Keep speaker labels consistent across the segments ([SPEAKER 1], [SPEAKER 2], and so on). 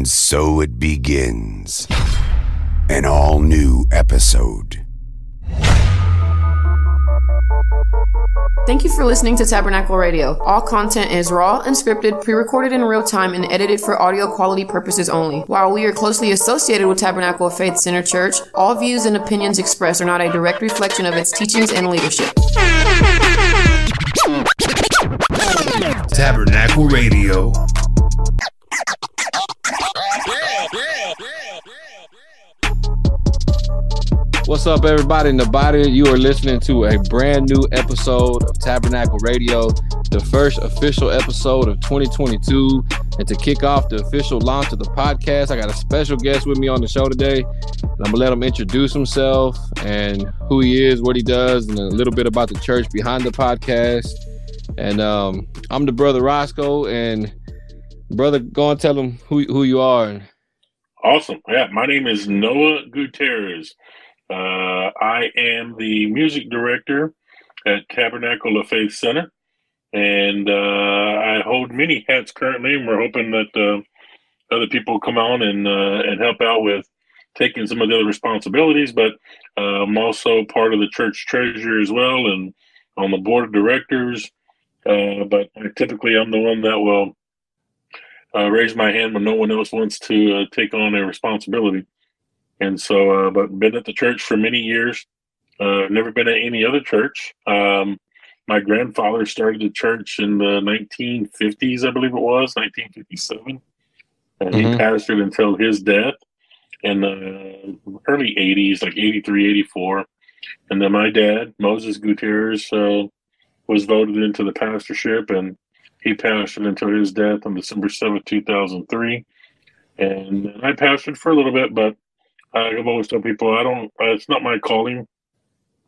[SPEAKER 1] And so it begins. An all new episode.
[SPEAKER 2] Thank you for listening to Tabernacle Radio. All content is raw, unscripted, pre recorded in real time, and edited for audio quality purposes only. While we are closely associated with Tabernacle of Faith Center Church, all views and opinions expressed are not a direct reflection of its teachings and leadership.
[SPEAKER 1] Tabernacle Radio.
[SPEAKER 3] What's up, everybody in the body? You are listening to a brand new episode of Tabernacle Radio, the first official episode of 2022. And to kick off the official launch of the podcast, I got a special guest with me on the show today. And I'm gonna let him introduce himself and who he is, what he does, and a little bit about the church behind the podcast. And um, I'm the brother Rosco, and brother, go and tell him who who you are.
[SPEAKER 4] Awesome. Yeah, my name is Noah Gutierrez. Uh, I am the music director at Tabernacle of Faith Center, and uh, I hold many hats currently. And we're hoping that uh, other people come on and uh, and help out with taking some of the other responsibilities. But uh, I'm also part of the church treasurer as well, and on the board of directors. Uh, but typically, I'm the one that will raise my hand when no one else wants to take on a responsibility. And so, uh, but been at the church for many years. Uh, never been at any other church. Um, my grandfather started the church in the 1950s, I believe it was, 1957. And mm-hmm. he pastored until his death in the early 80s, like 83, 84. And then my dad, Moses Gutierrez, uh, was voted into the pastorship and he pastored until his death on December 7th, 2003. And I pastored for a little bit, but I've always told people I don't. Uh, it's not my calling,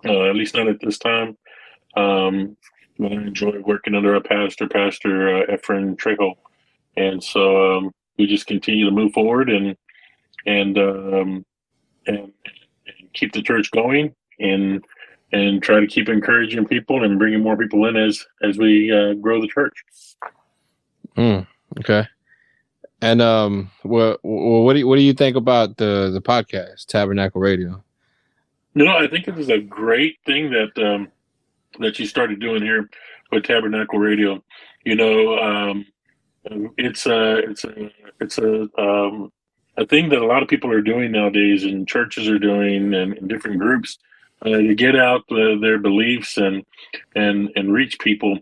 [SPEAKER 4] uh, at least not at this time. Um, I enjoy working under a pastor, Pastor uh, Efren Trejo, and so um, we just continue to move forward and and um, and, and keep the church going and and try to keep encouraging people and bringing more people in as as we uh, grow the church.
[SPEAKER 3] Mm, okay. And um, what what do you, what do you think about the the podcast Tabernacle Radio?
[SPEAKER 4] You know, I think it is a great thing that um, that you started doing here with Tabernacle Radio. You know, um, it's a it's a it's a um, a thing that a lot of people are doing nowadays, and churches are doing, and, and different groups uh, to get out uh, their beliefs and and and reach people.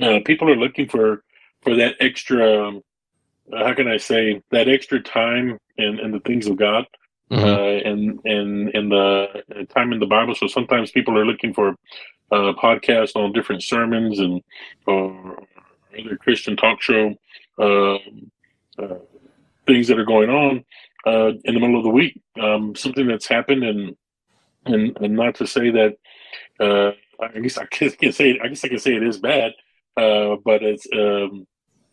[SPEAKER 4] Uh, people are looking for for that extra um, how can I say that extra time and, and the things of God mm-hmm. uh, and and and the time in the Bible. So sometimes people are looking for uh, podcasts on different sermons and or other Christian talk show uh, uh, things that are going on uh, in the middle of the week. Um, something that's happened and and and not to say that uh, I guess I can say I guess I can say it is bad, uh, but it's um,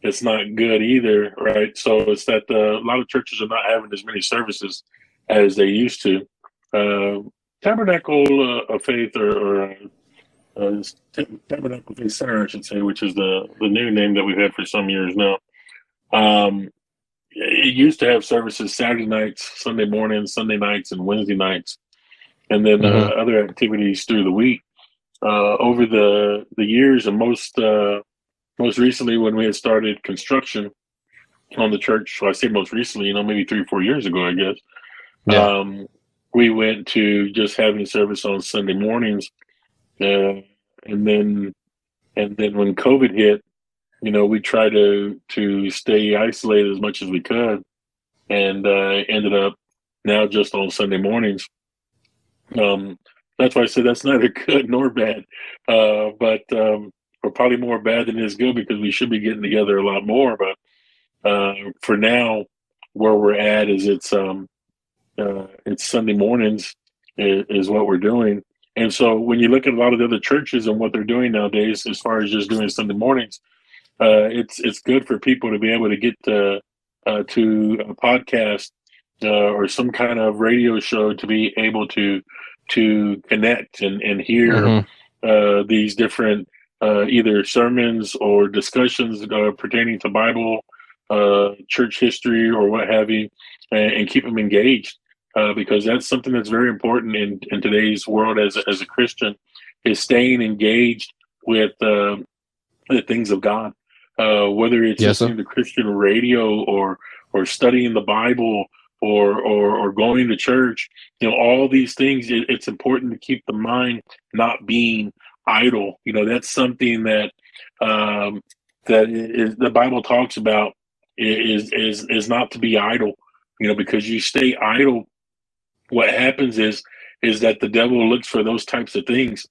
[SPEAKER 4] it's not good either, right? So it's that uh, a lot of churches are not having as many services as they used to. Uh, Tabernacle uh, of Faith, or, or uh, Tabernacle Faith Center, I should say, which is the the new name that we've had for some years now. Um, it used to have services Saturday nights, Sunday mornings, Sunday nights, and Wednesday nights, and then uh, mm-hmm. other activities through the week. Uh, over the the years, and most most recently when we had started construction on the church. So I say most recently, you know, maybe three or four years ago, I guess. Yeah. Um, we went to just having service on Sunday mornings, uh, and then and then when COVID hit, you know, we tried to to stay isolated as much as we could, and uh, ended up now just on Sunday mornings. Um, that's why I said that's neither good nor bad, uh, but um, or probably more bad than is good because we should be getting together a lot more. But uh, for now, where we're at is it's um, uh, it's Sunday mornings is, is, what we're doing. And so when you look at a lot of the other churches and what they're doing nowadays, as far as just doing Sunday mornings, uh, it's it's good for people to be able to get to uh, to a podcast uh, or some kind of radio show to be able to to connect and and hear mm-hmm. Uh, these different uh, either sermons or discussions uh, pertaining to Bible uh, church history or what have you, and, and keep them engaged uh, because that's something that's very important in, in today's world as a, as a Christian is staying engaged with uh, the things of God, uh, whether it's
[SPEAKER 3] Yes, sir.
[SPEAKER 4] listening to Christian radio or or studying the Bible or or, or going to church. You know, all these things. It, it's important to keep the mind not being idle. You know, that's something that um, that is, the Bible talks about is is is not to be idle. You know, because you stay idle, what happens is is that the devil looks for those types of things.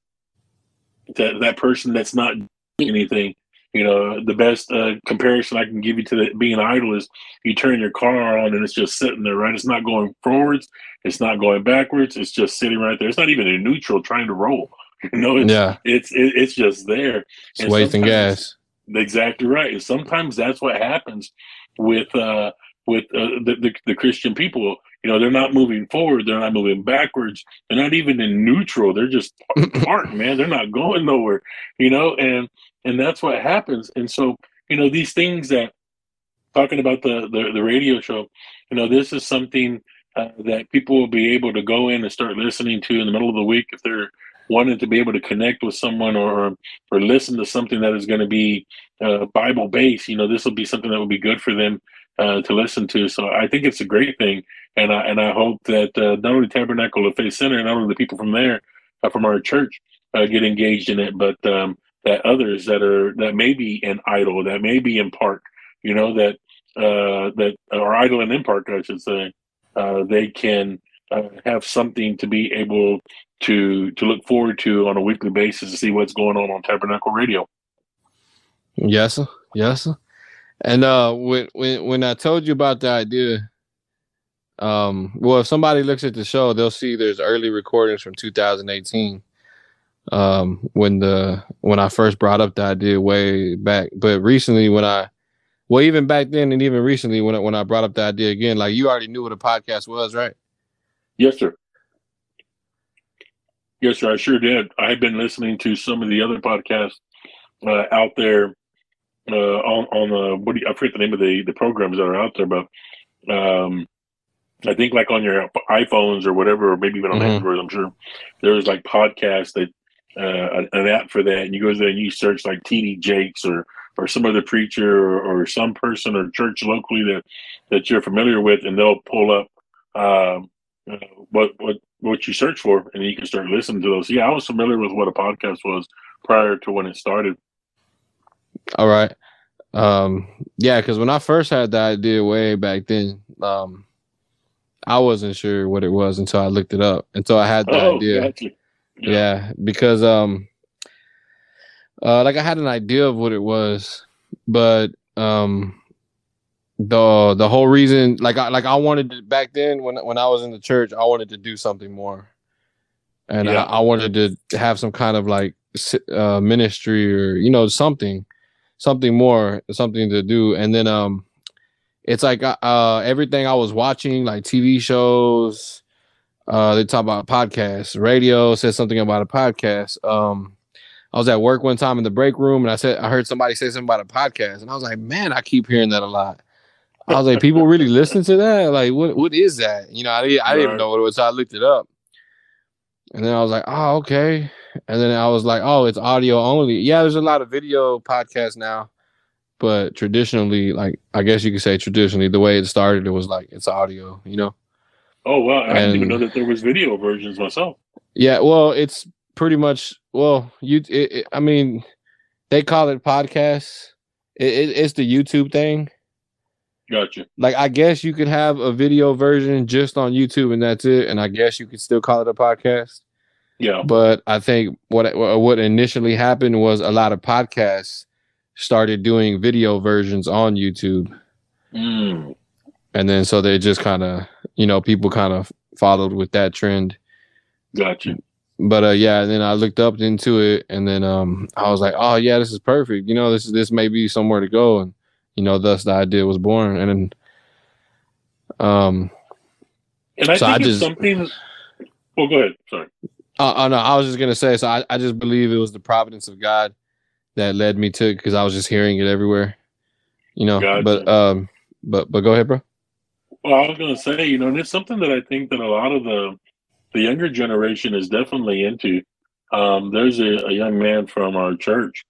[SPEAKER 4] That that person that's not doing anything. You know, the best uh, comparison I can give you to the, being idle is you turn your car on and it's just sitting there, right? It's not going forwards, it's not going backwards, it's just sitting right there. It's not even in neutral trying to roll. You know, it's
[SPEAKER 3] Yeah,
[SPEAKER 4] it's it, it's just there.
[SPEAKER 3] it's
[SPEAKER 4] And
[SPEAKER 3] gas.
[SPEAKER 4] Exactly right. And sometimes that's what happens with uh, with uh, the, the the Christian people. You know, they're not moving forward. They're not moving backwards. They're not even in neutral. They're just parked, man. They're not going nowhere. You know, and and that's what happens. And so, you know, these things that talking about the the, the radio show, you know, this is something uh, that people will be able to go in and start listening to in the middle of the week if they're wanting to be able to connect with someone or or listen to something that is going to be uh, Bible based. You know, this will be something that will be good for them uh, to listen to. So I think it's a great thing, and I and I hope that uh, not only Tabernacle of Faith Center, not only the people from there, uh, from our church, uh, get engaged in it, but um, that others that are that may be in idle, that may be in park, you know, that uh, that are idle and in park, I should say, they can. Uh, have something to be able to to look forward to on a weekly basis to see what's going on on Tabernacle Radio.
[SPEAKER 3] Yes, sir. Yes, sir. And uh, when when when I told you about the idea, um, well, if somebody looks at the show, they'll see there's early recordings from 2018. Um, when the when I first brought up the idea way back, but recently when I, well, even back then and even recently when I, when I brought up the idea again, like you already knew what a podcast was, right?
[SPEAKER 4] Yes, sir. Yes, sir. I sure did. I had been listening to some of the other podcasts uh, out there uh, on on the what do you, I forget the name of the the programs that are out there, but um, I think like on your iPhones or whatever, or maybe even on
[SPEAKER 3] Mhm.
[SPEAKER 4] Android. I'm sure there's like podcasts that uh, an- an app for that, and you go there and you search like TD Jakes or or some other preacher or, or some person or church locally that that you're familiar with, and they'll pull up um, uh, what what what you search for, and you can start listening to those. Yeah, I was familiar with what a podcast was prior to when it started.
[SPEAKER 3] All right. Um, yeah, because when I first had the idea way back then, um, I wasn't sure what it was until I looked it up. Until I had the
[SPEAKER 4] oh,
[SPEAKER 3] idea.
[SPEAKER 4] gotcha.
[SPEAKER 3] Yeah. because um, uh, like I had an idea of what it was, but um, the the whole reason, like I like I wanted to back then when when I was in the church, I wanted to do something more, and
[SPEAKER 4] Yeah.
[SPEAKER 3] I, I wanted to have some kind of like uh, ministry or you know something something more something to do. And then um it's like uh, uh everything i was watching like tv shows uh they talk about podcasts. Radio said something about a podcast. Um i was at work one time in the break room and i said i heard somebody say something about a podcast. And i was like man i keep hearing that a lot i was like people really listen to that like what what is that you know i, didn't- I didn't even know what it was so i looked it up and then i was like oh okay and then I was like, oh, it's audio only. Yeah, there's a lot of video podcasts now, but traditionally, like I guess you could say traditionally, the way it started, it was like it's audio, you know?
[SPEAKER 4] Oh wow, I didn't even know that there was video versions myself.
[SPEAKER 3] Yeah, well, it's pretty much well, you. It, it, I mean, they call it podcasts. It, it's the YouTube thing.
[SPEAKER 4] Gotcha.
[SPEAKER 3] Like I guess you could have a video version just on YouTube, and that's it. And I guess you could still call it a podcast.
[SPEAKER 4] Yeah.
[SPEAKER 3] but I think what what initially happened was a lot of podcasts started doing video versions on YouTube,
[SPEAKER 4] Mm.
[SPEAKER 3] and then so they just kind of you know people kind of followed with that trend.
[SPEAKER 4] Gotcha.
[SPEAKER 3] But uh, yeah, and then I looked up into it, and then um, I was like, oh yeah, this is perfect. You know, this is this may be somewhere to go, and you know, thus the idea was born. And then, um,
[SPEAKER 4] And I
[SPEAKER 3] So
[SPEAKER 4] think
[SPEAKER 3] I
[SPEAKER 4] it's
[SPEAKER 3] just-
[SPEAKER 4] something. Well, go ahead. Sorry.
[SPEAKER 3] Oh, oh no, I was just gonna say. So I, I just believe it was the providence of God that led me to because I was just hearing it everywhere. You know,
[SPEAKER 4] Gotcha.
[SPEAKER 3] but um, but but go ahead, bro.
[SPEAKER 4] Well, I was going to say, you know, and it's something that I think that a lot of the the younger generation is definitely into. Um, there's a, a young man from our church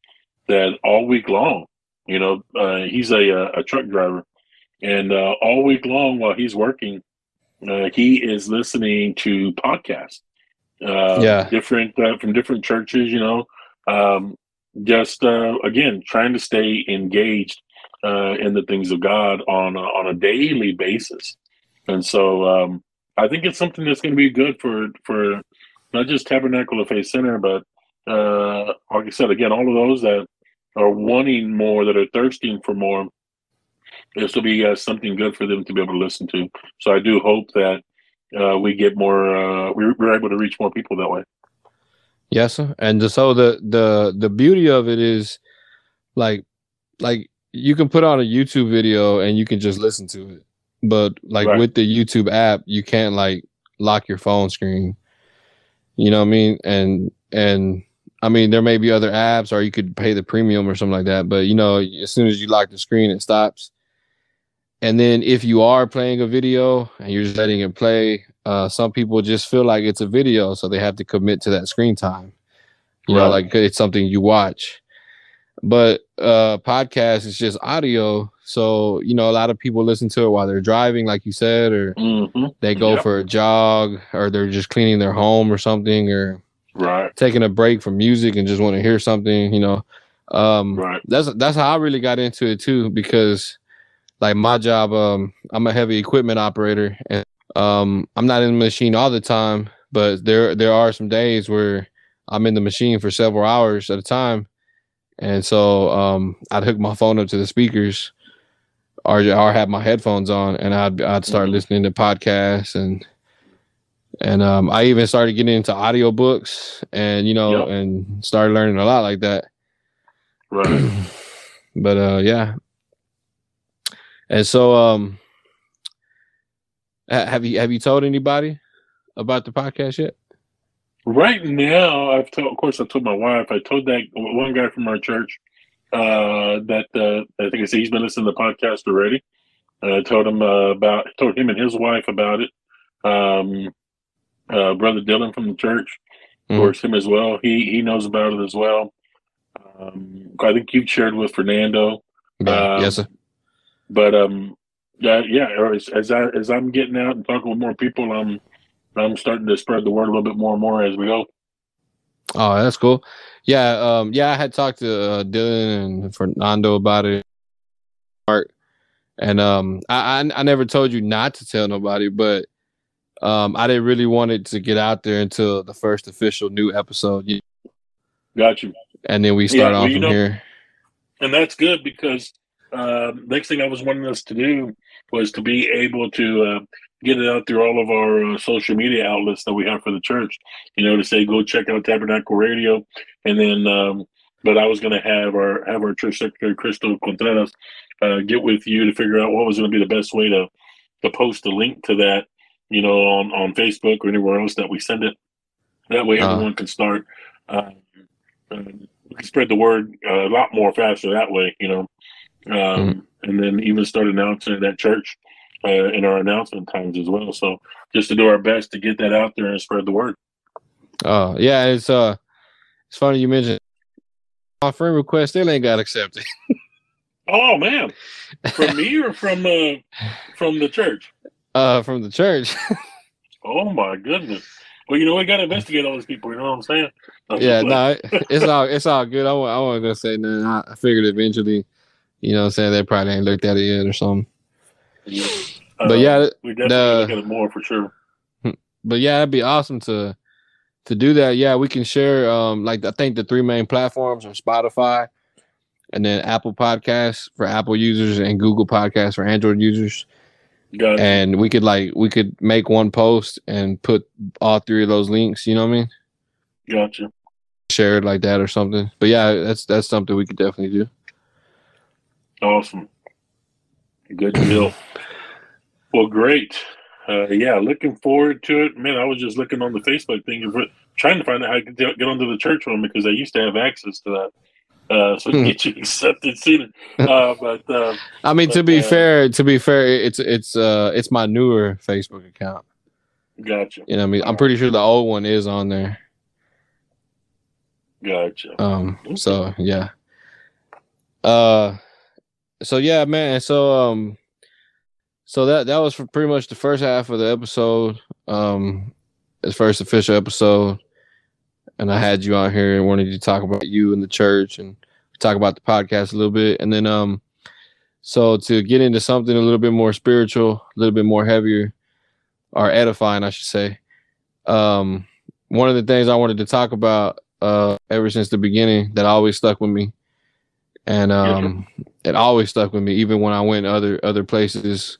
[SPEAKER 4] that all week long, you know, uh, he's a, a truck driver, and uh, all week long while he's working, uh, he is listening to podcasts. Uh,
[SPEAKER 3] Yeah.
[SPEAKER 4] different uh, from different churches, you know. Um, just uh, again, trying to stay engaged uh, in the things of God on a, on a daily basis, and so um, I think it's something that's going to be good for for not just Tabernacle of Faith Center, but uh, like I said, again, all of those that are wanting more, that are thirsting for more. This will be uh, something good for them to be able to listen to. So I do hope that uh, we get more, uh, we're, we're able to reach more people that way.
[SPEAKER 3] Yes, sir. And so the the the beauty of it is, like, like you can put on a YouTube video and you can just listen to it, but like
[SPEAKER 4] Right.
[SPEAKER 3] with the YouTube app, you can't like lock your phone screen. You know what I mean? And and I mean there may be other apps, or you could pay the premium or something like that. But you know, as soon as you lock the screen, it stops. And then if you are playing a video and you're just letting it play, uh, some people just feel like it's a video, so they have to commit to that screen time. You know, like it's something you watch. But uh, podcast is just audio, so you know a lot of people listen to it while they're driving, like you said, or
[SPEAKER 4] Mm-hmm.
[SPEAKER 3] they go
[SPEAKER 4] Yep.
[SPEAKER 3] for a jog, or they're just cleaning their home or something, or
[SPEAKER 4] Right,
[SPEAKER 3] taking a break from music and just want to hear something. You know, um,
[SPEAKER 4] right,
[SPEAKER 3] that's that's how I really got into it too because like my job um I'm a heavy equipment operator and um I'm not in the machine all the time but there there are some days where I'm in the machine for several hours at a time and so um I'd hook my phone up to the speakers or or have my headphones on and I'd I'd start
[SPEAKER 4] Mhm.
[SPEAKER 3] listening to podcasts and and um I even started getting into audiobooks and you know
[SPEAKER 4] Yep.
[SPEAKER 3] and started learning a lot like that
[SPEAKER 4] right.
[SPEAKER 3] but uh yeah and so um have you have you told anybody about the podcast yet
[SPEAKER 4] Right now, I've told, of course, I told my wife. I told that one guy from our church uh, that uh, I think I said he's been listening to the podcast already. And I told him uh, about, told him and his wife about it. Um, uh, Brother Dylan from the church, of course, him as well. He he knows about it as well. Um, I think you've shared with Fernando,
[SPEAKER 3] yeah
[SPEAKER 4] Um,
[SPEAKER 3] yes sir
[SPEAKER 4] but um, yeah, yeah. As, as I as I'm getting out and talking with more people, I'm I'm starting to spread the word a little bit more and more as we go.
[SPEAKER 3] oh that's cool yeah um yeah i had talked to uh, dylan and fernando about it Mark. and um I, I i never told you not to tell nobody but um i didn't really want it to get out there until the first official new episode you-
[SPEAKER 4] Got you.
[SPEAKER 3] and then we start
[SPEAKER 4] well,
[SPEAKER 3] off from
[SPEAKER 4] know-
[SPEAKER 3] here
[SPEAKER 4] and that's good because um, next thing I was wanting us to do was to be able to uh, get it out through all of our uh, social media outlets that we have for the church. You know, to say go check out Tabernacle Radio, and then. Um, but I was going to have our have our church secretary Crystal Contreras uh, get with you to figure out what was going to be the best way to to post a link to that, you know, on on Facebook or anywhere else that we send it. That way,
[SPEAKER 3] Uh.
[SPEAKER 4] everyone can start. Um, um, we can spread the word uh, a lot more faster that way, you know. Um, And then even start announcing it at church uh, in our announcement times as well. So just to do our best to get that out there and spread the word.
[SPEAKER 3] Oh yeah, it's uh, it's funny you mentioned my friend request still ain't got accepted.
[SPEAKER 4] Oh man, from me or from uh, from the church?
[SPEAKER 3] Uh, from the church.
[SPEAKER 4] Oh my goodness. Well, you know we got to investigate all these people. You know what I'm saying? I'm
[SPEAKER 3] yeah, no, it's all it's all good. I I wasn't gonna say nothing. I, figured eventually, you know, what I'm saying they probably ain't looked at it yet or something.
[SPEAKER 4] Uh,
[SPEAKER 3] But yeah,
[SPEAKER 4] we definitely
[SPEAKER 3] the-
[SPEAKER 4] look at it more for sure.
[SPEAKER 3] but yeah, it'd be awesome to to do that. Yeah, we can share. Um, like I think the three main platforms are Spotify, and then Apple Podcasts for Apple users and Google Podcasts for Android users. And we could like we could make one post and put all three of those links. You know what I mean?
[SPEAKER 4] Gotcha.
[SPEAKER 3] Share it like that or something. But yeah, that's that's something we could definitely do.
[SPEAKER 4] Awesome. Good deal. well, great. Uh, yeah, looking forward to it. Man, I was just looking on the Facebook thing, trying to find out how to get onto the church one because I used to have access to that. Uh, so
[SPEAKER 3] Hmm.
[SPEAKER 4] get you accepted sooner. Uh, but uh,
[SPEAKER 3] I mean, to be
[SPEAKER 4] uh,
[SPEAKER 3] fair, to be fair, it's it's uh it's my newer Facebook account.
[SPEAKER 4] gotcha,
[SPEAKER 3] You know, what I mean, I'm pretty sure the old one is on there.
[SPEAKER 4] gotcha.
[SPEAKER 3] Um, so yeah. Uh, so yeah, man. So um, so that that was for pretty much the first half of the episode. Um, the first official episode, and I had you out here and wanted to talk about you and the church and talk about the podcast a little bit, and then um, so to get into something a little bit more spiritual, a little bit more heavier, or edifying, I should say. Um, one of the things I wanted to talk about uh ever since the beginning that always stuck with me and um it always stuck with me even when i went other other places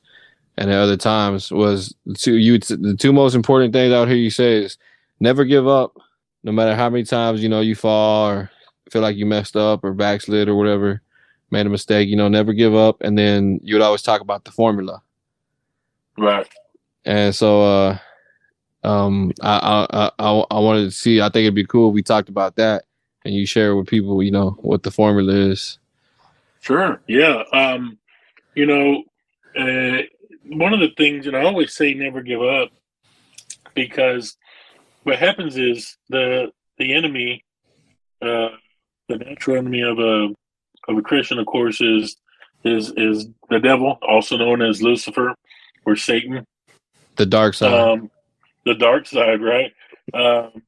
[SPEAKER 3] and at other times was the two you the two most important things would hear you say is never give up no matter how many times you know you fall or feel like you messed up or backslid or whatever made a mistake you know never give up and then you would always talk about the formula
[SPEAKER 4] Right.
[SPEAKER 3] and so uh um I, I I I wanted to see I think it'd be cool if we talked about that and you share with people, you know, what the formula is.
[SPEAKER 4] Sure. Yeah. Um, you know, uh, one of the things, and I always say never give up because what happens is the the enemy, uh, the natural enemy of a of a Christian, of course, is is is the devil, also known as Lucifer or Satan.
[SPEAKER 3] The dark side.
[SPEAKER 4] um, the dark side, right? Um,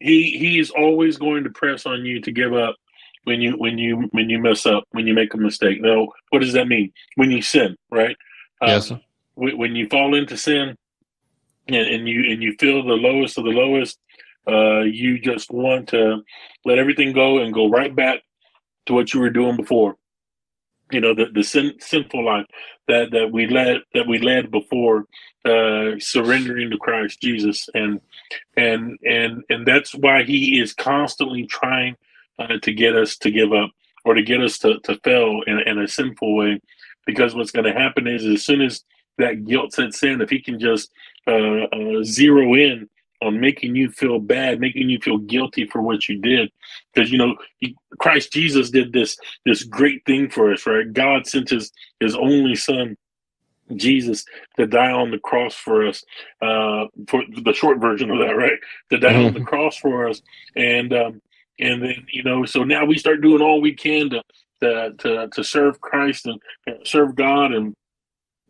[SPEAKER 4] he he's always going to press on you to give up when you when you when you mess up when you make a mistake. Now, what does that mean? When you sin, right? Um,
[SPEAKER 3] yes. sir.
[SPEAKER 4] when, when you fall into sin and, and you and you feel the lowest of the lowest, uh, you just want to let everything go and go right back to what you were doing before. You know, the, the sin, sinful life that, that we led that we led before uh, surrendering to Christ Jesus, and and and and that's why He is constantly trying uh, to get us to give up or to get us to, to fail in, in a sinful way, because what's going to happen is as soon as that guilt sets in, if He can just uh, uh, zero in on making you feel bad, making you feel guilty for what you did, because you know Christ Jesus did this this great thing for us, right? God sent His His only Son, Jesus, to die on the cross for us. Uh, for the short version of that, right? To die on the cross for us, and um, and then you know, so now we start doing all we can to to to, to serve Christ and serve God and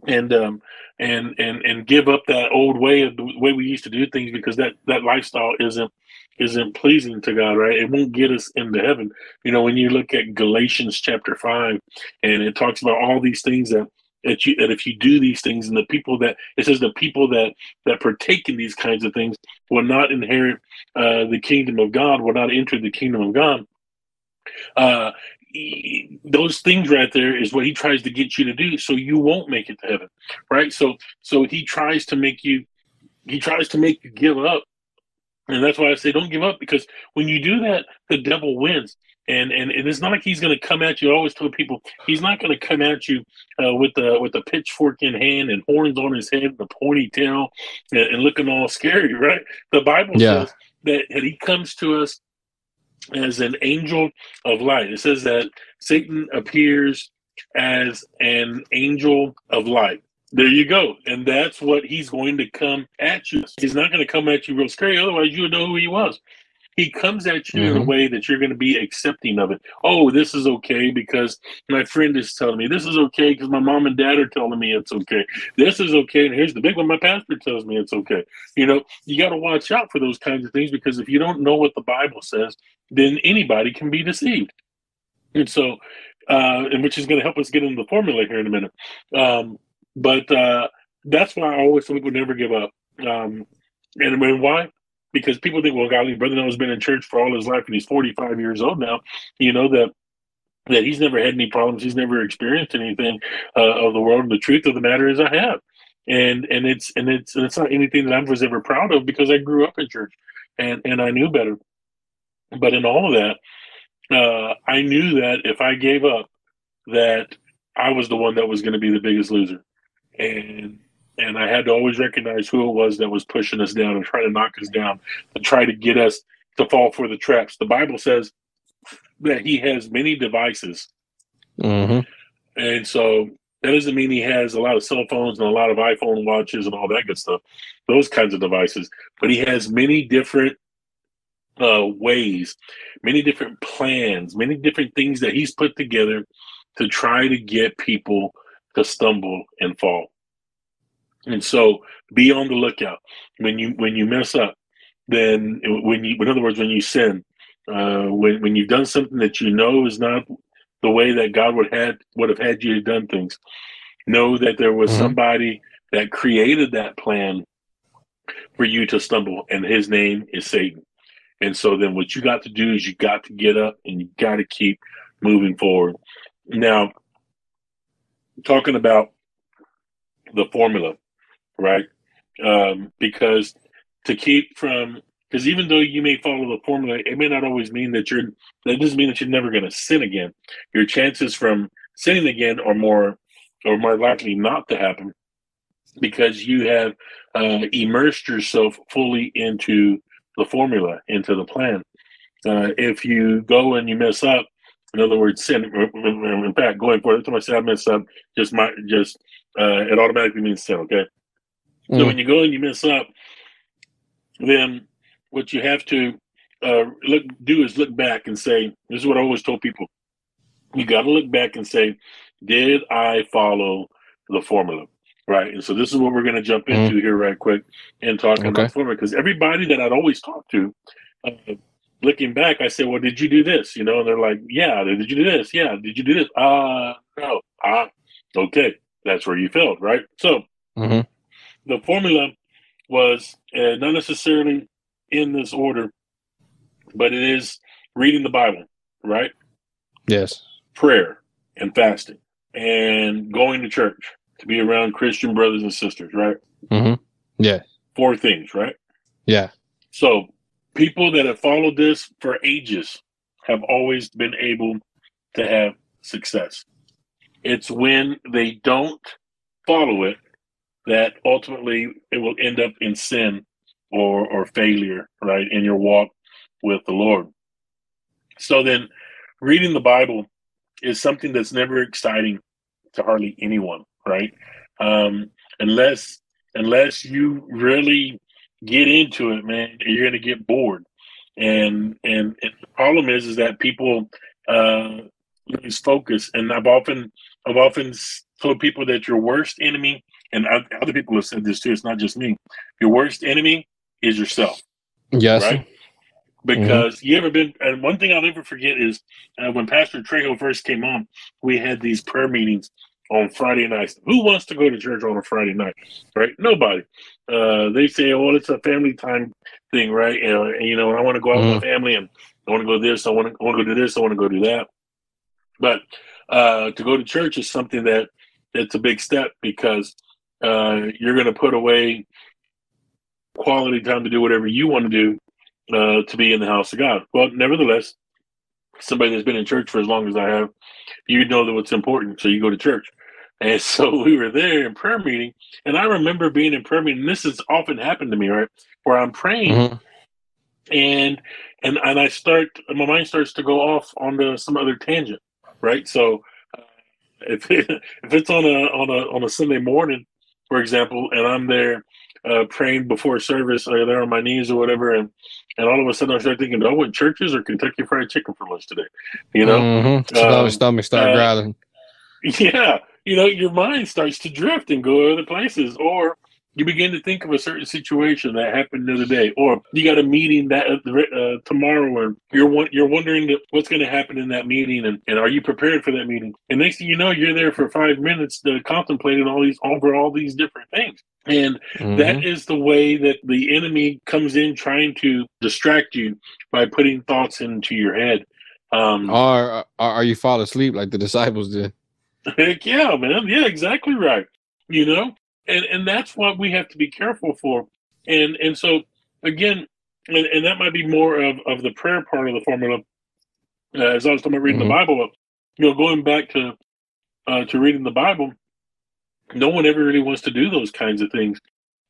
[SPEAKER 4] and um and and and give up that old way of the way we used to do things because that that lifestyle isn't isn't pleasing to God, right? It won't get us into heaven. You know, when you look at Galatians chapter five, and it talks about all these things that that you that if you do these things, and the people that it says the people that that partake in these kinds of things will not inherit uh, the kingdom of God, will not enter the kingdom of God. Uh, he- those things right there is what he tries to get you to do, so you won't make it to heaven, right? So so he tries to make you he tries to make you give up and that's why I say don't give up because when you do that, the devil wins. And and, and it's not like he's going to come at you. I always tell people he's not going to come at you uh, with the with a pitchfork in hand and horns on his head and a ponytail and, and looking all scary, right? The Bible
[SPEAKER 3] Yeah.
[SPEAKER 4] says that he comes to us as an angel of light. It says that Satan appears as an angel of light. There you go. And that's what he's going to come at you. He's not going to come at you real scary, otherwise you would know who he was. He comes at you in a
[SPEAKER 3] Mhm.
[SPEAKER 4] way that you're going to be accepting of it. Oh, this is okay because my friend is telling me. This is okay because my mom and dad are telling me it's okay. This is okay. And here's the big one my pastor tells me it's okay. You know, you got to watch out for those kinds of things because if you don't know what the Bible says, then anybody can be deceived. And so, uh, and which is going to help us get into the formula here in a minute. Um, but uh, that's why I always tell people never give up. Um, and, and why? Because people think, well, golly, Brother Noah's been in church for all his life and he's 45 years old now. You know that that he's never had any problems. He's never experienced anything uh, of the world. And the truth of the matter is, I have. And and it's and it's and it's not anything that I was ever proud of because I grew up in church and and I knew better. But in all of that, uh, I knew that if I gave up, that I was the one that was going to be the biggest loser, and and I had to always recognize who it was that was pushing us down and trying to knock us down, to try to get us to fall for the traps. The Bible says that he has many devices.
[SPEAKER 3] hmm
[SPEAKER 4] And so that doesn't mean he has a lot of cell phones and a lot of iPhone watches and all that good stuff, those kinds of devices. But he has many different uh, ways, many different plans, many different things that he's put together to try to get people to stumble and fall. And so be on the lookout when you when you mess up. Then when you, in other words, when you sin, uh, when when you've done something that you know is not the way that God would had would have had you to done things, know that there was
[SPEAKER 3] Mhm.
[SPEAKER 4] somebody that created that plan for you to stumble, and his name is Satan. And so then what you got to do is you got to get up and you got to keep moving forward. Now, talking about the formula, right? Um, because to keep from, because even though you may follow the formula, it may not always mean that you're, that doesn't mean that you're never going to sin again. Your chances from sinning again are more, or more likely not to happen because you have uh, immersed yourself fully into the formula, into the plan. Uh, if you go and you mess up, in other words, sin. In fact, going forward, every time I say I mess up, just my just uh, it automatically means sin. Okay. So
[SPEAKER 3] Mm.
[SPEAKER 4] when you go and you mess up, then what you have to uh, look do is look back and say, "This is what I always told people: you got to look back and say, did I follow the formula?" Right. And so this is what we're going to jump into here right quick and talk
[SPEAKER 3] Okay.
[SPEAKER 4] about formula because everybody that I'd always talked to. Uh, Looking back, I said, "Well, did you do this?" You know, and they're like, "Yeah." Did you do this? Yeah. Did you do this? Uh no. Ah, okay. That's where you failed, right? So
[SPEAKER 3] Mhm.
[SPEAKER 4] The formula was uh, not necessarily in this order, but it is reading the Bible, right?
[SPEAKER 3] Yes.
[SPEAKER 4] Prayer and fasting and going to church to be around Christian brothers and sisters, right?
[SPEAKER 3] Mm hmm Yeah.
[SPEAKER 4] Four things, right?
[SPEAKER 3] Yeah.
[SPEAKER 4] So people that have followed this for ages have always been able to have success. It's when they don't follow it that ultimately it will end up in sin or or failure, right, in your walk with the Lord. So then reading the Bible is something that's never exciting to hardly anyone, right? Um, unless unless you really get into it, man, you're gonna get bored. And and, and the problem is is that people uh, lose focus. And I've often I've often told people that your worst enemy, and other people have said this too. It's not just me. Your worst enemy is yourself
[SPEAKER 3] Yes.
[SPEAKER 4] right? Because you ever been, and one thing I'll never forget is uh, when Pastor Trejo first came on, we had these prayer meetings on Friday nights. Who wants to go to church on a Friday night, right? Nobody. Uh, they say, "Oh, it's a family time thing, right?" And, uh, and, you know, I want to go out with my family, and I want to go this, I want to, want to go do this, I want to go do that. But uh, to go to church is something that it's a big step because uh, you're going to put away quality time to do whatever you want to do uh, to be in the house of God. Well, nevertheless, somebody that's been in church for as long as I have, you know that what's important, so you go to church. And so we were there in prayer meeting, and I remember being in prayer meeting. And this has often happened to me, right? Where I'm praying,
[SPEAKER 3] Mhm.
[SPEAKER 4] and and and I start, my mind starts to go off onto some other tangent, right? So uh, if it, if it's on a on a on a Sunday morning, for example, and I'm there uh, praying before service, or there on my knees or whatever, and and all of a sudden I start thinking, do I want Church's or Kentucky Fried Chicken for lunch today? You know,
[SPEAKER 3] Mhm. Stomach,
[SPEAKER 4] Um,
[SPEAKER 3] stomach start
[SPEAKER 4] uh,
[SPEAKER 3] growling.
[SPEAKER 4] yeah, you know, your mind starts to drift and go other places, or you begin to think of a certain situation that happened the other day, or you got a meeting that uh, tomorrow, and you're you're wondering what's going to happen in that meeting, and, and are you prepared for that meeting? And next thing you know, you're there for five minutes to contemplating all these over all these different things, and
[SPEAKER 3] Mhm.
[SPEAKER 4] that is the way that the enemy comes in trying to distract you by putting thoughts into your head. Um,
[SPEAKER 3] or, or or you fall asleep like the disciples did.
[SPEAKER 4] Heck yeah, man. Yeah, exactly right. You know, and and that's what we have to be careful for. And and so again, and, and that might be more of of the prayer part of the formula. Uh, as I was talking about reading
[SPEAKER 3] Mhm.
[SPEAKER 4] the Bible, you know, going back to uh, to reading the Bible, no one ever really wants to do those kinds of things.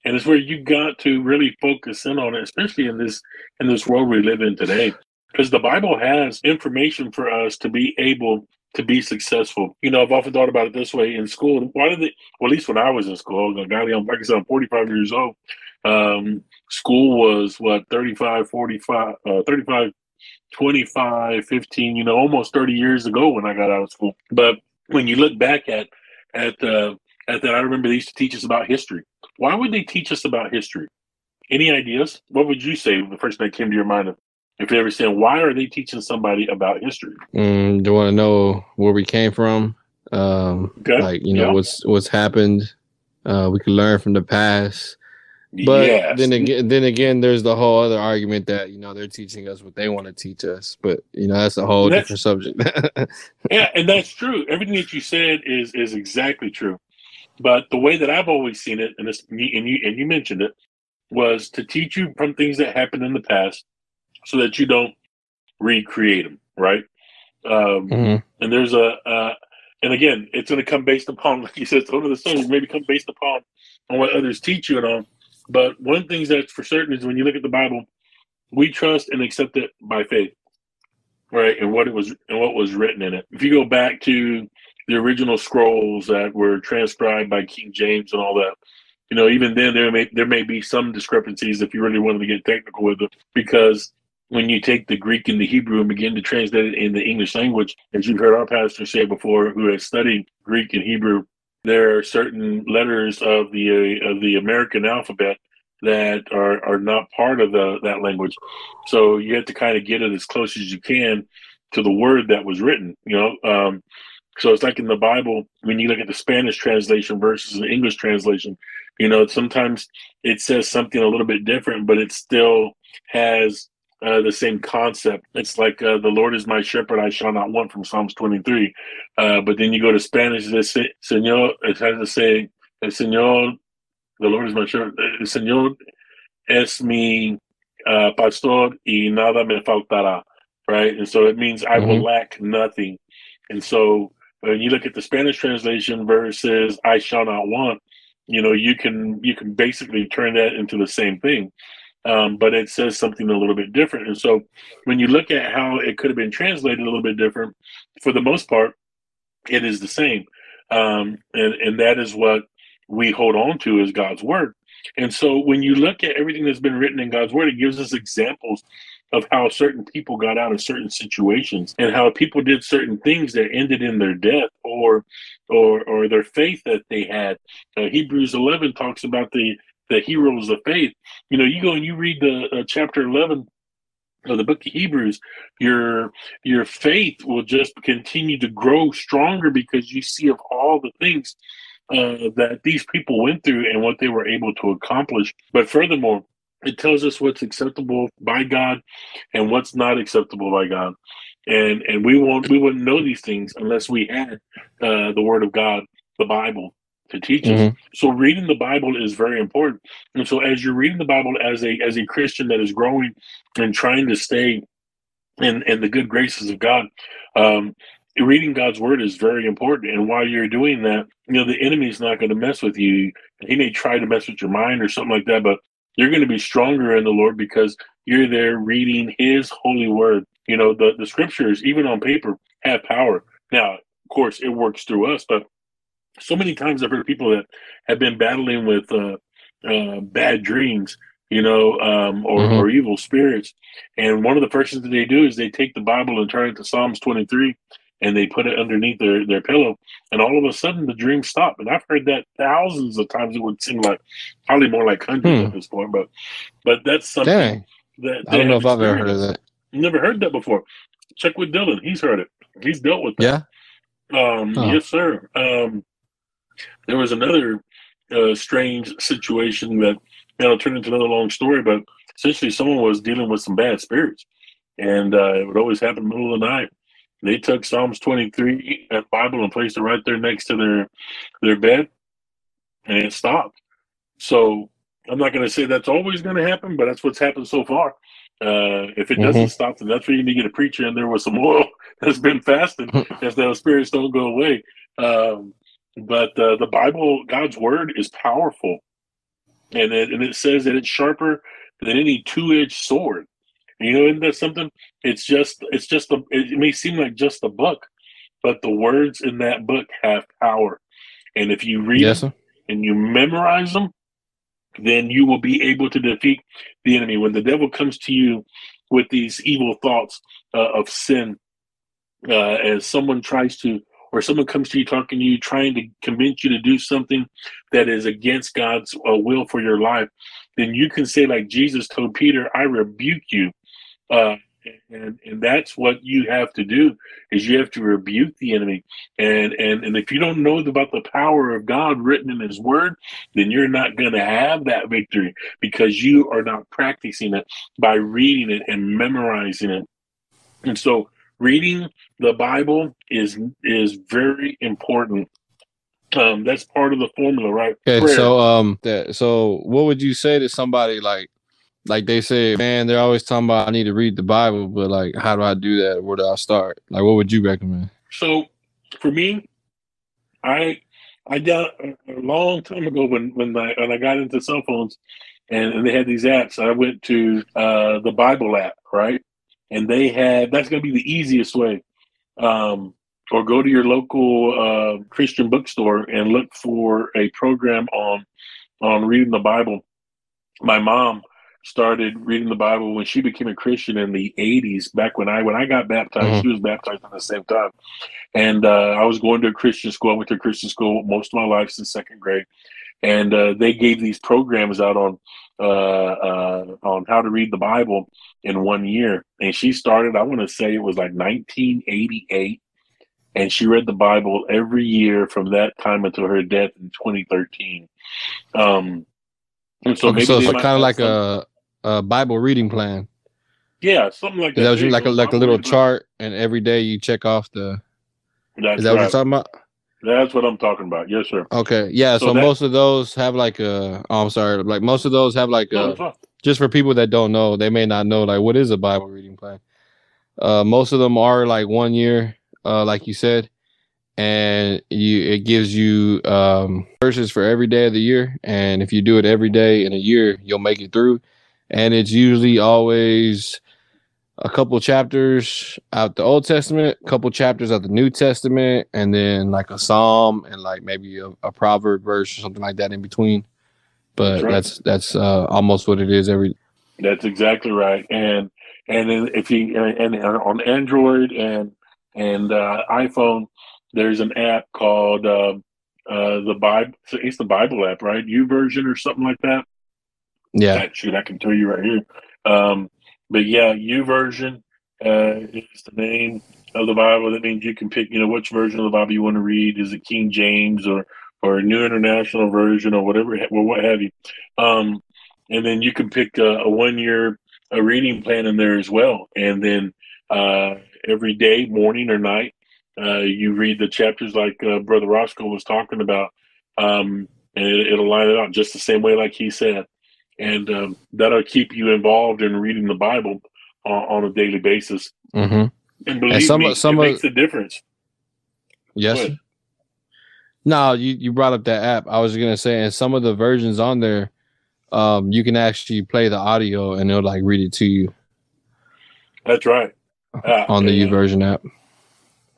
[SPEAKER 4] And it's where you got to really focus in on it, especially in this in this world we live in today. because the Bible has information for us to be able to be successful. You know, I've often thought about it this way in school. Why did they, well, at least when I was in school, like I said, I'm 45 years old. Um, school was what, 35, 45, uh, 35, 25, 15, you know, almost 30 years ago when I got out of school. But when you look back at, at, uh, at that, I remember they used to teach us about history. Why would they teach us about history? Any ideas? What would you say the first thing that came to your mind if you ever said, why are they teaching somebody about history?
[SPEAKER 3] Mm, do you want to know where we came from? Um, okay. Like you know yeah. what's what's happened. Uh, we can learn from the past. But yes. then again, then again, there's the whole other argument that you know they're teaching us what they want to teach us. But you know that's a whole different subject.
[SPEAKER 4] yeah, and that's true. Everything that you said is is exactly true. But the way that I've always seen it, and this, and you and you mentioned it, was to teach you from things that happened in the past so that you don't recreate them, right? Um, mm-hmm. And there's a, uh, and again, it's going to come based upon, like you said, it's one the stories maybe come based upon on what others teach you and all. But one of the things that's for certain is when you look at the Bible, we trust and accept it by faith, right? And what it was and what was written in it. If you go back to the original scrolls that were transcribed by King James and all that, you know, even then there may there may be some discrepancies if you really wanted to get technical with it, because when you take the Greek and the Hebrew and begin to translate it in the English language, as you've heard our pastor say before, who has studied Greek and Hebrew, there are certain letters of the uh, of the American alphabet that are are not part of the that language. So you have to kind of get it as close as you can to the word that was written. You know, um, so it's like in the Bible when you look at the Spanish translation versus the English translation. You know, sometimes it says something a little bit different, but it still has uh, the same concept. It's like uh, the Lord is my shepherd, I shall not want from Psalms 23. Uh, but then you go to Spanish, it says, Señor, it has to say, El Señor, the Lord is my shepherd, El Señor es mi uh, pastor y nada me faltará, right? And so it means I mm-hmm. will lack nothing. And so when you look at the Spanish translation versus I shall not want, you know, you can you can basically turn that into the same thing um, but it says something a little bit different. And so when you look at how it could have been translated a little bit different, for the most part, it is the same. Um, and, and that is what we hold on to is God's word. And so when you look at everything that's been written in God's word, it gives us examples of how certain people got out of certain situations and how people did certain things that ended in their death or or or their faith that they had. Uh, Hebrews 11 talks about the the heroes of faith. You know, you go and you read the uh, chapter 11 of the book of Hebrews, your your faith will just continue to grow stronger because you see of all the things uh, that these people went through and what they were able to accomplish. But furthermore, it tells us what's acceptable by God and what's not acceptable by God. And and we won't we wouldn't know these things unless we had uh, the Word of God, the Bible, to teach mm-hmm. us. So reading the Bible is very important. And so as you're reading the Bible as a as a Christian that is growing and trying to stay in in the good graces of God, um, reading God's word is very important. And while you're doing that, you know, the enemy is not going to mess with you. He may try to mess with your mind or something like that, but you're going to be stronger in the Lord because you're there reading his holy word. You know, the, the scriptures, even on paper, have power. Now, of course, it works through us, but so many times I've heard people that have been battling with uh, uh, bad dreams, you know, um, or, mm-hmm. or, evil spirits. And one of the first things that they do is they take the Bible and turn it to Psalms 23 and they put it underneath their, their pillow. And all of a sudden the dreams stop. And I've heard that thousands of times. It would seem like probably more like hundreds hmm. at this point, but, but that's something Dang. that
[SPEAKER 3] I don't know if I've ever heard of that.
[SPEAKER 4] Never heard that before. Check with Dylan. He's heard it. He's dealt with
[SPEAKER 3] that.
[SPEAKER 4] Yeah. Um, Yes, sir. Um, there was another uh, strange situation that you know turned into another long story, but essentially someone was dealing with some bad spirits, and uh, it would always happen in the middle of the night. They took Psalms 23 and Bible and placed it right there next to their their bed, and it stopped. So I'm not going to say that's always going to happen, but that's what's happened so far. Uh, if it doesn't mm-hmm. stop, then that's where you need to get a preacher in there with some oil that's been fasting, as those spirits don't go away. Um, but uh, the Bible, God's word, is powerful, and it and it says that it's sharper than any two-edged sword. You know, isn't that something? It's just it's just a it may seem like just a book, but the words in that book have power. And if you read
[SPEAKER 3] Yes,
[SPEAKER 4] them and you memorize them, then you will be able to defeat the enemy. When the devil comes to you with these evil thoughts uh, of sin, uh, as someone tries to, or someone comes to you talking to you, trying to convince you to do something that is against God's uh, will for your life, then you can say, like Jesus told Peter, I rebuke you. Uh, and and that's what you have to do is you have to rebuke the enemy and and and if you don't know about the power of god written in his word then you're not going to have that victory because you are not practicing it by reading it and memorizing it and so reading the bible is is very important um that's part of the formula right
[SPEAKER 3] Okay,
[SPEAKER 4] Prayer.
[SPEAKER 3] so um, that so what would you say to somebody like, like they say, man, they're always talking about I need to read the Bible, but like, how do I do that? Where do I start? Like, what would you recommend?
[SPEAKER 4] So for me, I I done a long time ago when when I when I got into cell phones and, and they had these apps. I went to uh, the Bible app, right? And they have that's going to be the easiest way. Um, or go to your local uh, Christian bookstore and look for a program on on reading the Bible. My mom started reading the Bible when she became a Christian in the '80s. Back when I when I got baptized,
[SPEAKER 3] Mhm.
[SPEAKER 4] she was baptized at the same time and uh, I was going to a Christian school. I went to a Christian school most of my life since second grade, and uh, they gave these programs out on uh, uh, on how to read the Bible in one year. And she started, I want to say it was like 1988, and she read the Bible every year from that time until her death in 2013. Um, and so
[SPEAKER 3] Okay, so it's kind of like a, a Bible reading plan.
[SPEAKER 4] yeah, something like that.
[SPEAKER 3] That
[SPEAKER 4] was
[SPEAKER 3] you like a like a little chart, and every day you check off the.
[SPEAKER 4] That's
[SPEAKER 3] Is that what you're talking about?
[SPEAKER 4] That's what I'm talking about. Yes, sir.
[SPEAKER 3] Okay, yeah.
[SPEAKER 4] So
[SPEAKER 3] So,
[SPEAKER 4] that-
[SPEAKER 3] most of those have like a. Oh, I'm sorry. Like most of those have like a. just for people that don't know, they may not know like what is a Bible reading plan. Uh, most of them are like one year, uh, like you said, and you it gives you um, verses for every day of the year, and if you do it every day in a year, you'll make it through. And it's usually always a couple chapters out the Old Testament, a couple chapters out the New Testament, and then like a psalm and like maybe a, a proverb verse or something like that in between. But
[SPEAKER 4] That's right.
[SPEAKER 3] that's that's uh, almost what it is every
[SPEAKER 4] That's exactly right. And and then if you and, and on Android and and uh, iPhone, there's an app called uh, uh, the Bible. It's the Bible app, right? YouVersion or something like that.
[SPEAKER 3] yeah.
[SPEAKER 4] That shoot, I can tell you right here. Um, but yeah, YouVersion uh, is the name of the Bible. That means you can pick, you know, which version of the Bible you want to read. Is it King James or or New International Version or whatever, or what have you? Um, and then you can pick a, a one year a reading plan in there as well. And then uh, every day, morning or night, uh, you read the chapters like uh, Brother Rosco was talking about, um, and it, it'll line it out just the same way, like he said and um, that'll keep you involved in reading the Bible on, on a daily basis.
[SPEAKER 3] Mm-hmm.
[SPEAKER 4] And believe
[SPEAKER 3] some-
[SPEAKER 4] me,
[SPEAKER 3] some
[SPEAKER 4] it
[SPEAKER 3] of-
[SPEAKER 4] makes a difference.
[SPEAKER 3] Yes. No, you, you brought up that app. I was gonna say, and some of the versions on there, um, you can actually play the audio and it'll like read it to you
[SPEAKER 4] That's right. Uh,
[SPEAKER 3] on the
[SPEAKER 4] and,
[SPEAKER 3] U
[SPEAKER 4] uh,
[SPEAKER 3] version app.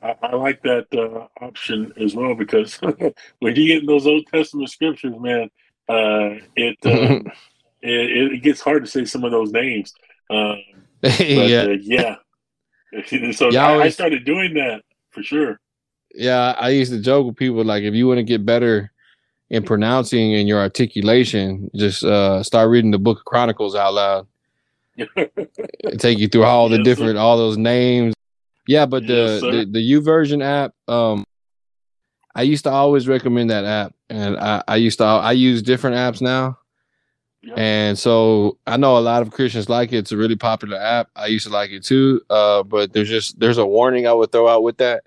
[SPEAKER 4] I, I like that uh, option as well because when you get in those Old Testament scriptures, man, uh, it, uh, it it gets hard to say some of those names. Um, but,
[SPEAKER 3] yeah,
[SPEAKER 4] uh, yeah. so
[SPEAKER 3] I
[SPEAKER 4] I, I started doing that for sure.
[SPEAKER 3] yeah. I used to joke with people like, if you want to get better in pronouncing and your articulation, just uh, start reading the Book of Chronicles out loud. Take you through all the
[SPEAKER 4] Yes, sir.
[SPEAKER 3] different all those names. Yeah, but the,
[SPEAKER 4] Yes,
[SPEAKER 3] the the YouVersion app, um, I used to always recommend that app, and I, I used to I use different apps now, And so I know a lot of Christians like it. It's a really popular app. I used to like it too, uh, but there's just there's a warning I would throw out with that.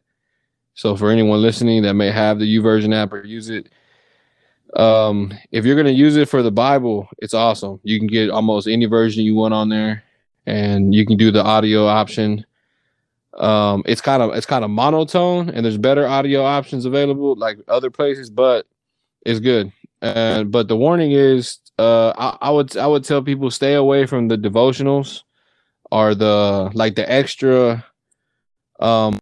[SPEAKER 3] So for anyone listening that may have the YouVersion app or use it, um, if you're gonna use it for the Bible, it's awesome. You can get almost any version you want on there, and you can do the audio option. Um, it's kind of it's kind of monotone, and there's better audio options available like other places, but it's good. But the warning is, uh, I, I would I would tell people stay away from the devotionals are the like the extra um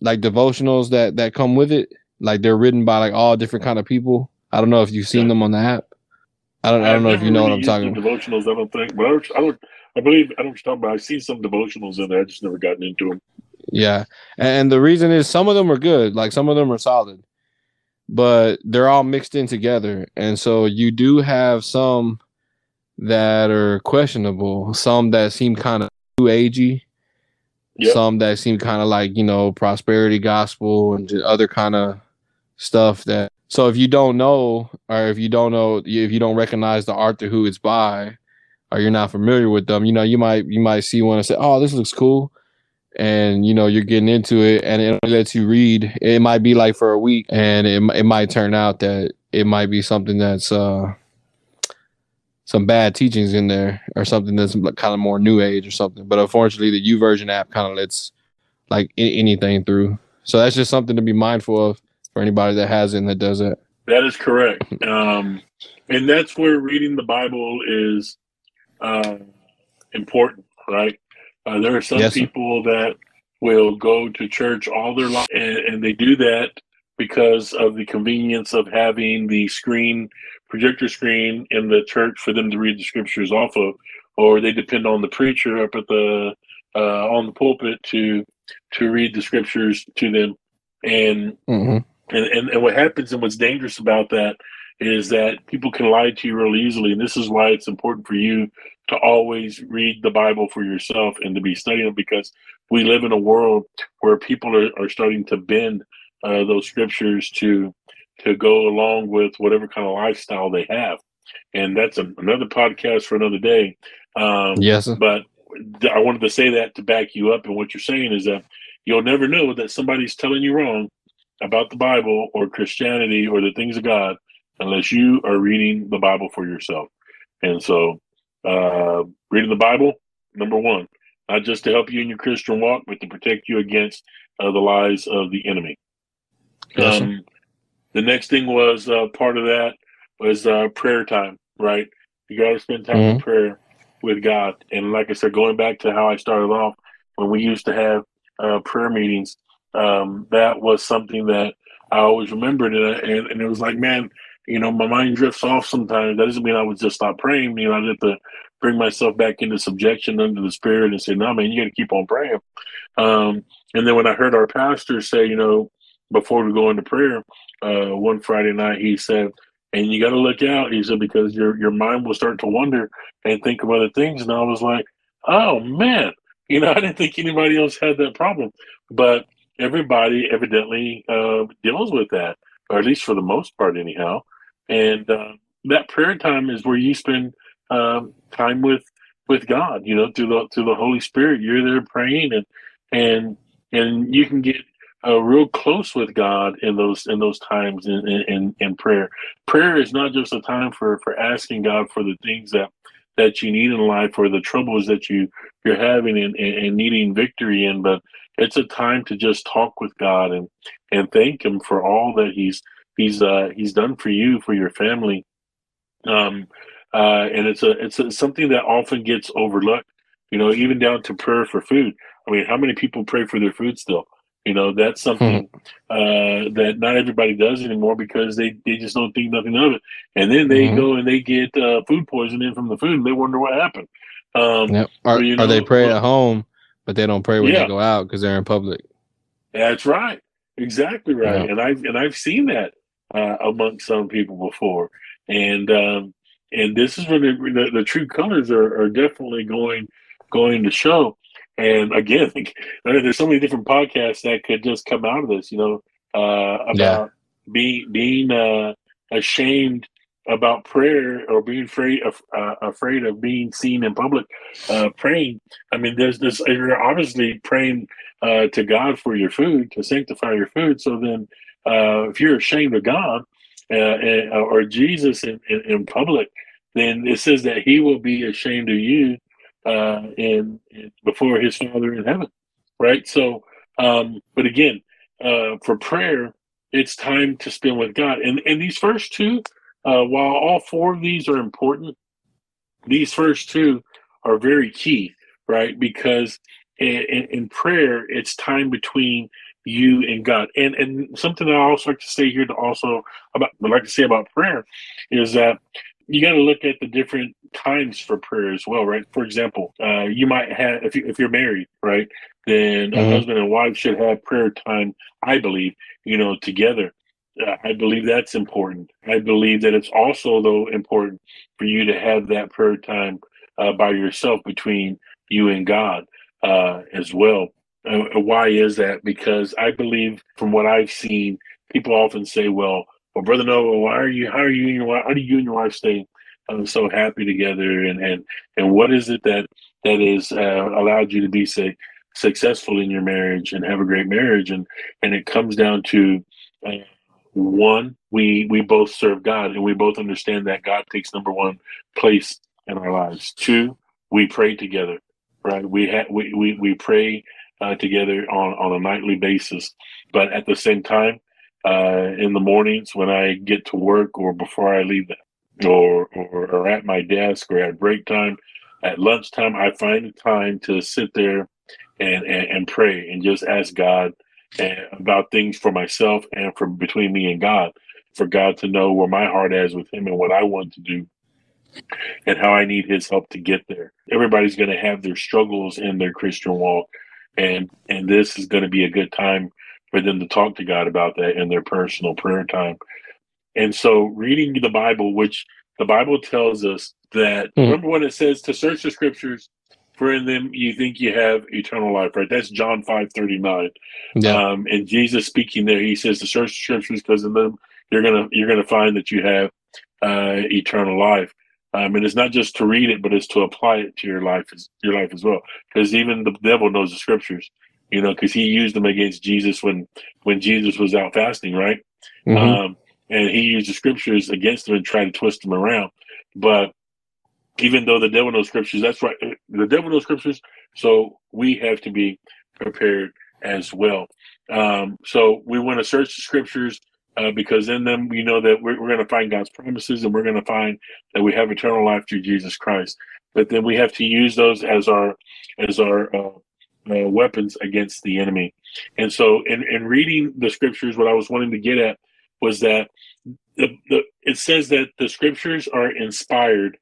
[SPEAKER 3] like devotionals that that come with it. Like they're written by like all different kind of people. I don't know if you've seen yeah. them on the app. I don't. I don't know if you know really what I'm talking
[SPEAKER 4] about. Devotionals, I don't think, but I don't, I don't. I believe I don't talk about. I've seen some devotionals in there. I just never gotten into them.
[SPEAKER 3] Yeah, and the reason is some of them are good. Like some of them are solid, but they're all mixed in together, and so you do have some that are questionable. Some that seem kind of too agey. Yep. Some that seem kind of like you know prosperity gospel and other kind of stuff that so if you don't know, or if you don't know, if you don't recognize the author who it's by, or you're not familiar with them, you know, you might you might see one and say, "Oh, this looks cool," and you know you're getting into it, and it lets you read. It might be like for a week, and it it might turn out that it might be something that's uh some bad teachings in there, or something that's kind of more new age or something. But unfortunately, the YouVersion app kind of lets like anything through. So that's just something to be mindful of for anybody that has it and that does it.
[SPEAKER 4] That is correct. Um, and that's where reading the Bible is uh, important, right? Uh, there are some yes, people that will go to church all their life, and, and, they do that because of the convenience of having the screen, projector screen in the church for them to read the scriptures off of, or they depend on the preacher up at the uh, on the pulpit to to read the scriptures to them. And mm-hmm. And, and, and what happens and what's dangerous about that is that people can lie to you real easily. And this is why it's important for you to always read the Bible for yourself and to be studying it because we live in a world where people are, are starting to bend uh, those scriptures to to go along with whatever kind of lifestyle they have. And that's a, another podcast for another day. Um,
[SPEAKER 3] yes.
[SPEAKER 4] But I wanted to say that to back you up. And what you're saying is that you'll never know that somebody's telling you wrong about the Bible or Christianity or the things of God unless you are reading the Bible for yourself. And so, uh, reading the Bible, number one, not just to help you in your Christian walk, but to protect you against uh, the lies of the enemy. Yes, um, the next thing was uh, part of that was uh, prayer time, right? You got to spend time mm-hmm. in prayer with God. And like I said, going back to how I started off, when we used to have uh, prayer meetings, um, that was something that I always remembered, and, and, and it was like, man, you know, my mind drifts off sometimes. That doesn't mean I would just stop praying. You know, I have to bring myself back into subjection under the Spirit and say, no, man, you got to keep on praying. Um, and then when I heard our pastor say, you know, before we go into prayer, uh, one Friday night, he said, and you got to look out. He said because your your mind will start to wonder and think of other things. And I was like, oh man, you know, I didn't think anybody else had that problem, but everybody evidently uh, deals with that, or at least for the most part, anyhow. And uh, that prayer time is where you spend um, time with with God. You know, through the through the Holy Spirit, you're there praying, and and and you can get uh, real close with God in those in those times in, in in prayer. Prayer is not just a time for for asking God for the things that that you need in life or the troubles that you you're having and, and, and needing victory in, but it's a time to just talk with God and and thank Him for all that He's He's uh, He's done for you for your family. Um, uh, and it's a it's a, something that often gets overlooked. You know, even down to prayer for food. I mean, how many people pray for their food still? You know, that's something hmm. uh, that not everybody does anymore because they, they just don't think nothing of it. And then they mm-hmm. go and they get uh, food poisoning from the food and they wonder what happened. Um,
[SPEAKER 3] yep. Are, you know, they pray at home but they don't pray when yeah. they go out because they're in public.
[SPEAKER 4] That's right, exactly right. Yeah. And I've and I've seen that uh, among some people before, and um, and this is where the, the, the true colors are, are definitely going going to show. And again, there's so many different podcasts that could just come out of this, you know, uh, about yeah. being being uh, ashamed about prayer or being afraid of uh, afraid of being seen in public uh, praying. I mean, there's this. You're obviously praying uh, to God for your food to sanctify your food. So then, uh, if you're ashamed of God uh, uh, or Jesus in, in, in, public, then it says that He will be ashamed of you in, in, before His Father in heaven. Right. So, um, but again, uh, for prayer, it's time to spend with God. And and these first two uh, while all four of these are important, these first two are very key, right? Because in, in prayer, it's time between you and God. And and something that I also like to say here to also about like to say about prayer is that you got to look at the different times for prayer as well, right? For example, uh, you might have if you if you're married, right, then mm-hmm. a husband and wife should have prayer time. I believe, you know, together. Uh, I believe that's important. I believe that it's also though important for you to have that prayer time uh, by yourself between you and God uh, as well. Uh, why is that? Because I believe, from what I've seen, people often say, "Well, well, brother Noah, why are you? How are you and your wife? How do you and your wife stay uh, so happy together? And and and what is it that that is uh, allowed you to be say successful in your marriage and have a great marriage? And and it comes down to uh, one, we we both serve God, and we both understand that God takes number one place in our lives. Two, we pray together, right? We have we we we pray uh, together on on a nightly basis, but at the same time uh, in the mornings when I get to work or before I leave, or, or, or at my desk or at break time, at lunchtime, I find the time to sit there and, and, and pray and just ask God and, about things for myself and for between me and God, for God to know where my heart is with Him and what I want to do and how I need His help to get there. Everybody's going to have their struggles in their Christian walk, and and this is going to be a good time for them to talk to God about that in their personal prayer time. And so, reading the Bible, which the Bible tells us that, mm-hmm. remember when it says to search the scriptures, for in them you think you have eternal life, right? That's John five thirty nine. Yeah. Um, and Jesus speaking there, he says to search the scriptures because in them you're gonna you're gonna find that you have uh, eternal life. Um, and it's not just to read it, but it's to apply it to your life, your life as well. Because even the devil knows the scriptures you know, because he used them against Jesus when when Jesus was out fasting, right? Mm-hmm. Um, and he used the scriptures against them and tried to twist them around. But even though the devil knows scriptures, that's right. The devil knows scriptures, so we have to be prepared as well. Um, so we want to search the scriptures uh, because in them we know that we're, we're going to find God's promises and we're going to find that we have eternal life through Jesus Christ. But then we have to use those as our as our uh, uh, weapons against the enemy. And so, in, in reading the scriptures, what I was wanting to get at was that the, the it says that the scriptures are inspired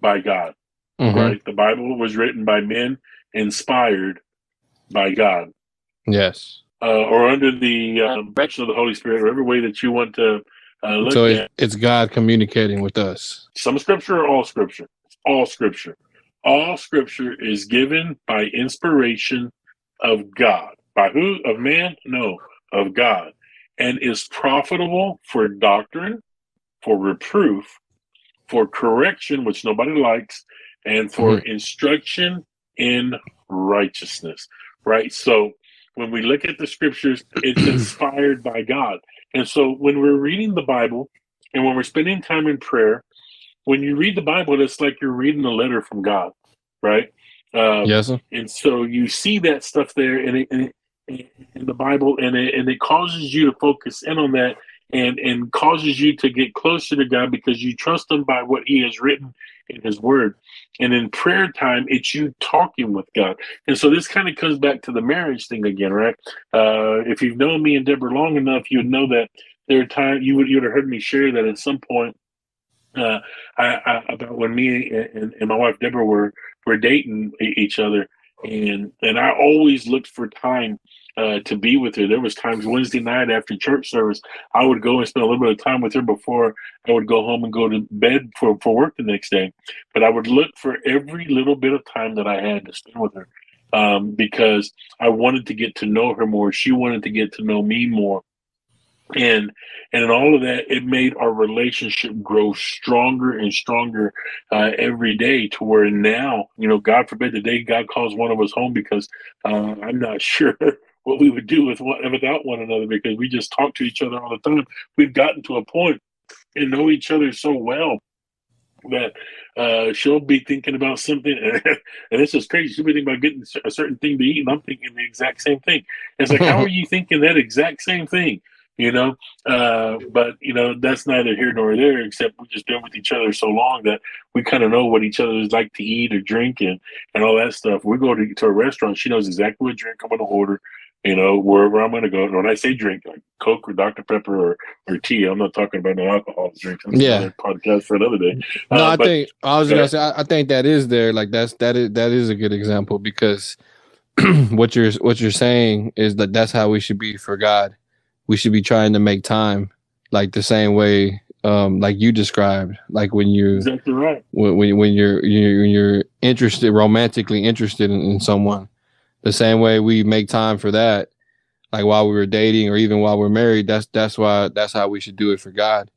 [SPEAKER 4] by God. Mm-hmm. Right? The Bible was written by men inspired by God.
[SPEAKER 3] Yes.
[SPEAKER 4] Uh, or under the um, direction of the Holy Spirit, or every way that you want to uh, look
[SPEAKER 3] so
[SPEAKER 4] at.
[SPEAKER 3] it's God communicating with us.
[SPEAKER 4] Some scripture or all scripture? all scripture all scripture is given by inspiration of God. By who? Of man? No, of God. And is profitable for doctrine, for reproof, for correction, which nobody likes, and for mm-hmm. instruction in righteousness. Right? So when we look at the scriptures, it's inspired by God. And so when we're reading the Bible and when we're spending time in prayer, when you read the Bible, it's like you're reading a letter from God, right?
[SPEAKER 3] Um, yes. Sir.
[SPEAKER 4] And so you see that stuff there, and it, and it, in the Bible, and it, and it causes you to focus in on that, and and causes you to get closer to God because you trust Him by what He has written in His Word. And in prayer time, it's you talking with God. And so this kind of comes back to the marriage thing again, right? Uh, if you've known me and Deborah long enough, you would know that there are times you would you would have heard me share that at some point uh, I, I, about when me and, and my wife Deborah were were dating each other, and and I always looked for time uh, to be with her. There was times Wednesday night after church service, I would go and spend a little bit of time with her before I would go home and go to bed for, for work the next day. But I would look for every little bit of time that I had to spend with her um, because I wanted to get to know her more. She wanted to get to know me more and and in all of that it made our relationship grow stronger and stronger uh, every day to where now you know god forbid the day god calls one of us home because uh, i'm not sure what we would do with one, without one another because we just talk to each other all the time we've gotten to a point and know each other so well that uh, she'll be thinking about something, and this is crazy. She'll be thinking about getting a certain thing to eat, and I'm thinking the exact same thing. It's like, how are you thinking that exact same thing? you know. Uh, but you know, that's neither here nor there. Except we've just been with each other so long that we kind of know what each other is like to eat or drink and and all that stuff. We go to, to a restaurant, she knows exactly what drink I'm going to order. You know, wherever I'm going to go. And when I say drink, like Coke or Dr Pepper or, or tea, I'm not talking about no alcohol drinks. That's
[SPEAKER 3] Yeah.
[SPEAKER 4] podcast for another day.
[SPEAKER 3] No,
[SPEAKER 4] Uh,
[SPEAKER 3] I
[SPEAKER 4] but-
[SPEAKER 3] think I was gonna say I, I think that is there. Like that's that is that is a good example because what you're what you're saying is that that's how we should be for God. We should be trying to make time, like the same way, um, like you described, like when you
[SPEAKER 4] exactly right.
[SPEAKER 3] when when, when you're you're when you're interested romantically interested in, in someone, the same way we make time for that, like while we were dating or even while we're married. That's that's why that's how we should do it for God,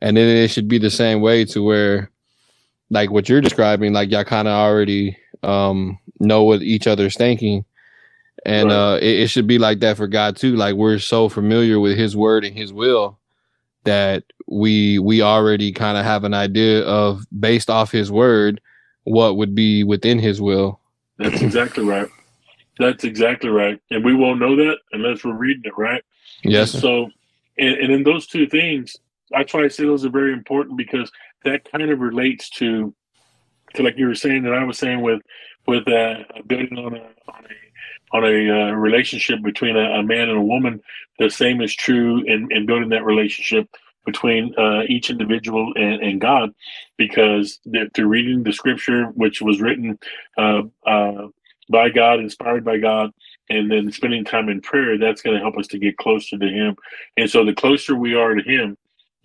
[SPEAKER 3] and then it should be the same way to where, like what you're describing, like y'all kind of already um know what each other's thinking. And
[SPEAKER 4] Right.
[SPEAKER 3] uh, it, it should be like that for God too. Like we're so familiar with His word and His will that we we already kind of have an idea of based off his word what would be within his will
[SPEAKER 4] That's exactly right. That's exactly right. And we won't know that unless we're reading it, right?
[SPEAKER 3] yes.
[SPEAKER 4] So, and, and in those two things, I try to say those are very important because that kind of relates to, to like you were saying that I was saying with, with uh, building on a on a on a uh, relationship between a, a man and a woman. The same is true in, in building that relationship between uh, each individual and, and God, because through reading the scripture, which was written uh, uh, by God, inspired by God, and then spending time in prayer, that's going to help us to get closer to Him. And so, the closer we are to Him,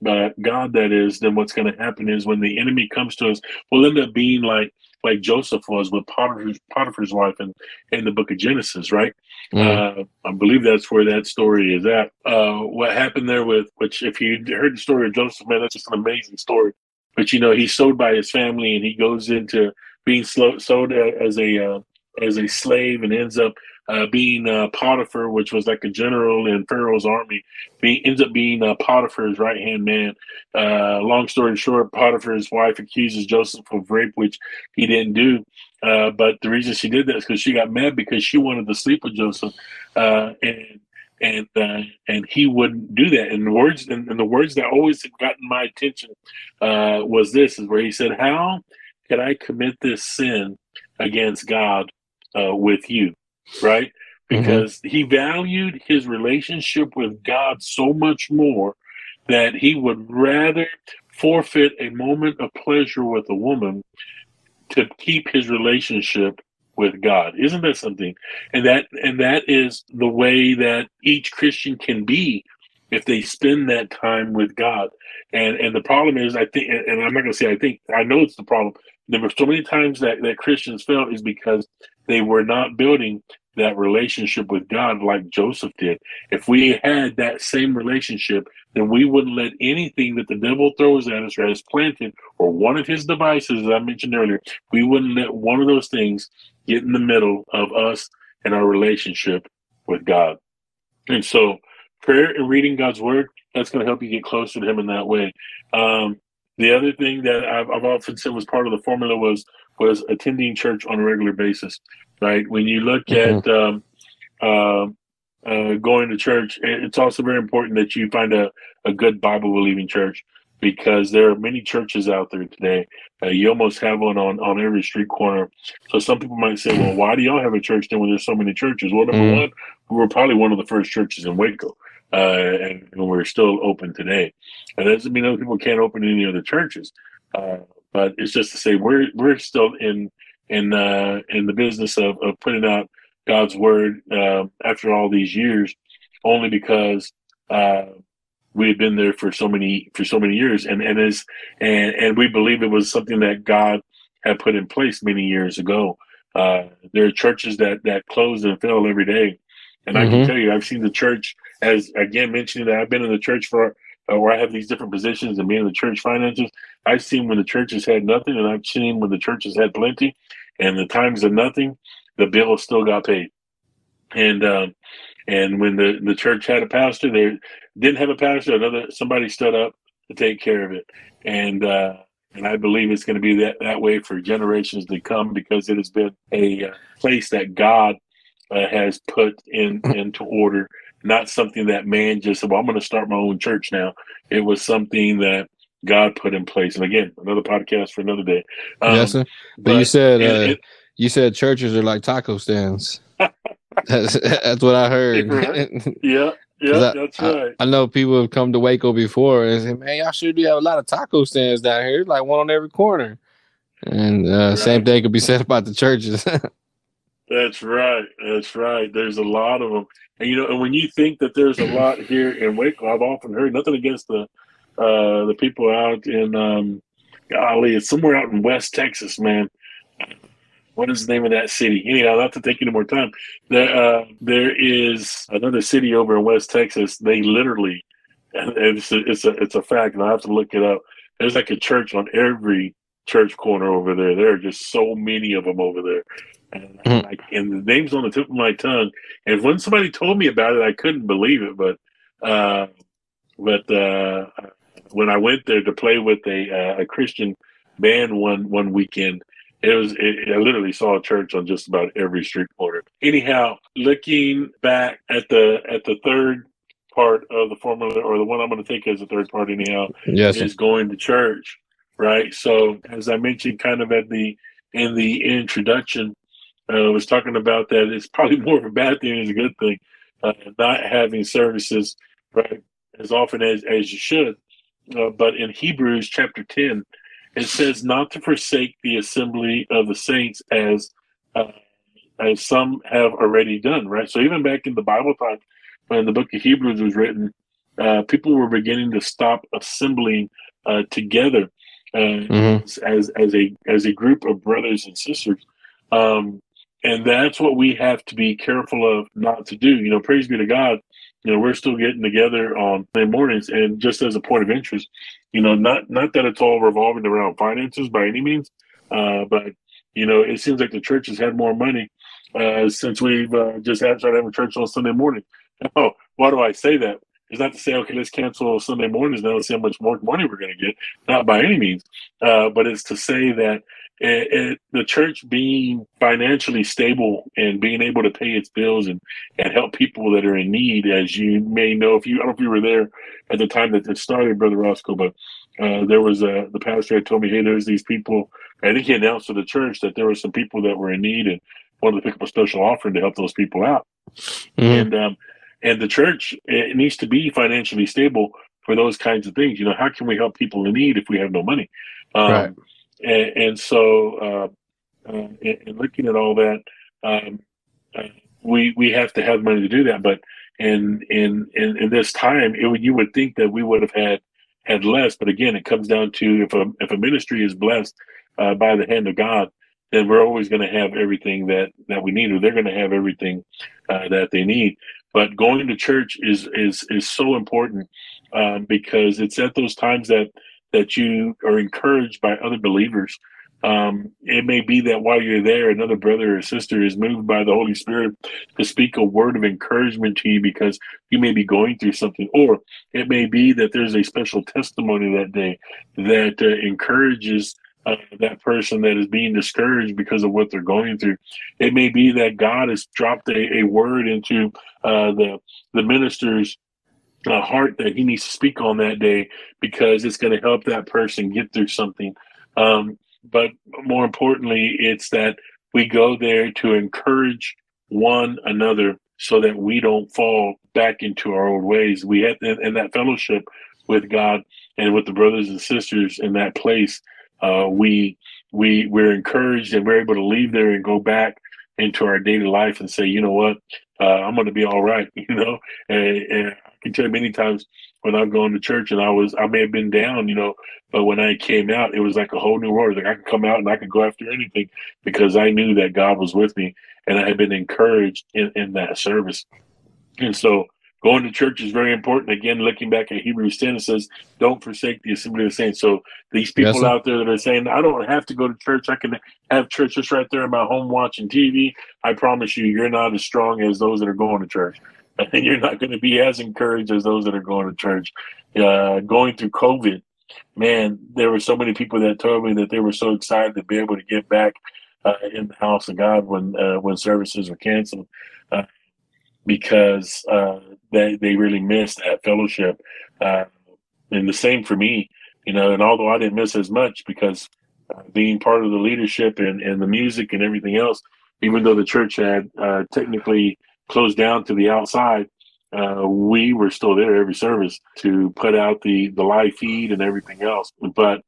[SPEAKER 4] by God, that is, then what's going to happen is when the enemy comes to us, we'll end up being like like Joseph was with Potiphar's, Potiphar's wife in, in the book of Genesis, right?
[SPEAKER 3] Mhm.
[SPEAKER 4] Uh, I believe that's where that story is at. Uh, what happened there with, which if you heard the story of Joseph, man, that's just an amazing story. But you know, he's sold by his family, and he goes into being slow, sold as a uh, as a slave, and ends up uh, being uh, Potiphar, which was like a general in Pharaoh's army. He ends up being uh, Potiphar's right hand man. Uh, long story short, Potiphar's wife accuses Joseph of rape, which he didn't do. Uh, but the reason she did that is because she got mad because she wanted to sleep with Joseph, uh, and and and he wouldn't do that. And the words and, and the words that always had gotten my attention was this: is where he said, "How could I commit this sin against God uh, with you?" Right? Because he valued his relationship with God so much more that he would rather forfeit a moment of pleasure with a woman to keep his relationship with God. Isn't that something? And that and that is the way that each Christian can be if they spend that time with God. And and the problem is I think and and I'm not gonna say I think I know it's the problem. There were so many times that, that Christians failed is because they were not building that relationship with God like Joseph did. If we had that same relationship, then we wouldn't let anything that the devil throws at us or has planted or one of his devices, as I mentioned earlier, we wouldn't let one of those things get in the middle of us and our relationship with God. And so, prayer and reading God's word, that's going to help you get closer to Him in that way. Um, the other thing that I've, I've often said was part of the formula was was attending church on a regular basis. Right when you look at um, um uh, going to church, it's also very important that you find a, a good Bible believing church because there are many churches out there today. Uh, you almost have one on, on every street corner. So some people might say, well, why do y'all have a church then when there's so many churches? Well, number
[SPEAKER 3] Mhm.
[SPEAKER 4] one, we were probably one of the first churches in Waco, uh, and, and we're still open today. And that doesn't mean other people can't open any other churches, uh, but it's just to say we're we're still in in uh, in the business of, of putting out God's word uh, after all these years, only because uh, we had been there for so many for so many years, and and as and and we believe it was something that God had put in place many years ago. Uh, there are churches that that close and fail every day, and I
[SPEAKER 3] Mhm.
[SPEAKER 4] can tell you, I've seen the church as again mentioning that I've been in the church for uh, where I have these different positions and being in the church finances. I've seen when the churches had nothing, and I've seen when the churches had plenty, and the times of nothing, the bill still got paid. And um, and when the, the church had a pastor, they didn't have a pastor. Another somebody stood up to take care of it, and uh, and I believe it's going to be that that way for generations to come because it has been a uh, place that God uh, has put in into order not something that man just said, well, I'm going to start my own church now. It was something that God put in place. And again, another podcast for another day.
[SPEAKER 3] Um, yes, sir. But, but you said, it, uh, it, you said churches are like taco stands. that's, that's what I heard.
[SPEAKER 4] yeah. Yeah, I, that's right.
[SPEAKER 3] I, I, know people have come to Waco before and say, "Man, y'all sure do have a lot of taco stands down here, like one on every corner." And uh, right. same thing could be said about the churches.
[SPEAKER 4] that's right. That's right. There's a lot of them, and you know, and when you think that there's a lot here in Waco, I've often heard nothing against the uh, the people out in um, golly, it's somewhere out in West Texas, man what is the name of that city? Anyhow, not to take any more time. There, uh, there is another city over in West Texas. They literally, it's a, it's a it's a fact, and I have to look it up. There's like a church on every church corner over there. There are just so many of them over there. And, mm. I, and the name's on the tip of my tongue. And when somebody told me about it, I couldn't believe it. But uh, but uh, when I went there to play with a uh, a Christian band one one weekend, it was it, I literally saw a church on just about every street corner. Anyhow, looking back at the at the third part of the formula, or the one I'm going to take as a third part, anyhow,
[SPEAKER 3] yes,
[SPEAKER 4] is going to church, right? So, as I mentioned, kind of at the in the introduction, uh, was talking about that it's probably more of a bad thing than a good thing, uh, not having services right as often as as you should. Uh, but in Hebrews chapter ten, it says not to forsake the assembly of the saints as uh, as some have already done right so even back in the bible time when the book of hebrews was written uh, people were beginning to stop assembling uh, together uh, mm-hmm. as as a as a group of brothers and sisters um, and that's what we have to be careful of not to do you know praise be to god you know we're still getting together on Sunday mornings and just as a point of interest you know, not not that it's all revolving around finances by any means, uh, but you know, it seems like the church has had more money uh, since we've uh, just had started having church on Sunday morning. Oh, why do I say that? It's not to say, okay, let's cancel Sunday mornings now. Let's see how much more money we're going to get. Not by any means, uh, but it's to say that it, it, the church being financially stable and being able to pay its bills and, and help people that are in need, as you may know, if you I don't know if you were there at the time that it started, Brother Rosco, but uh, there was a the pastor had told me, hey, there's these people. I think he announced to the church that there were some people that were in need and wanted to pick up a special offering to help those people out. Mm-hmm. And um, and the church it needs to be financially stable for those kinds of things. You know, how can we help people in need if we have no money? Um, right and, and so uh, uh, in, in, looking at all that, um, uh, we we have to have money to do that. But in in in, in this time, it would, you would think that we would have had had less. But again, it comes down to if a if a ministry is blessed uh, by the hand of God, then we're always going to have everything that that we need, or they're going to have everything uh, that they need. But going to church is is is so important uh, because it's at those times that that you are encouraged by other believers. Um, it may be that while you're there, another brother or sister is moved by the Holy Spirit to speak a word of encouragement to you because you may be going through something, or it may be that there's a special testimony that day that uh, encourages uh, that person that is being discouraged because of what they're going through. It may be that God has dropped a, a word into uh, the the minister's a heart that he needs to speak on that day because it's going to help that person get through something. Um, but more importantly, it's that we go there to encourage one another so that we don't fall back into our old ways. We have in that fellowship with God and with the brothers and sisters in that place. Uh, we we we're encouraged and we're able to leave there and go back into our daily life and say, you know what, uh, I'm going to be all right. You know, and, and can tell you many times when I've gone to church and I was, I may have been down, you know, but when I came out, it was like a whole new world. Like I could come out and I could go after anything because I knew that God was with me and I had been encouraged in, in that service. And so going to church is very important. Again, looking back at Hebrews 10, it says, don't forsake the assembly of the saints. So these people yes, out there that are saying, I don't have to go to church. I can have church just right there in my home watching TV. I promise you, you're not as strong as those that are going to church. and you're not going to be as encouraged as those that are going to church. Uh, going through COVID, man, there were so many people that told me that they were so excited to be able to get back uh, in the house of God when uh, when services were canceled. Uh, because uh, they they really missed that fellowship. Uh, and the same for me, you know. And although I didn't miss as much because uh, being part of the leadership and, and the music and everything else, even though the church had uh, technically closed down to the outside, uh, we were still there every service to put out the the live feed and everything else. But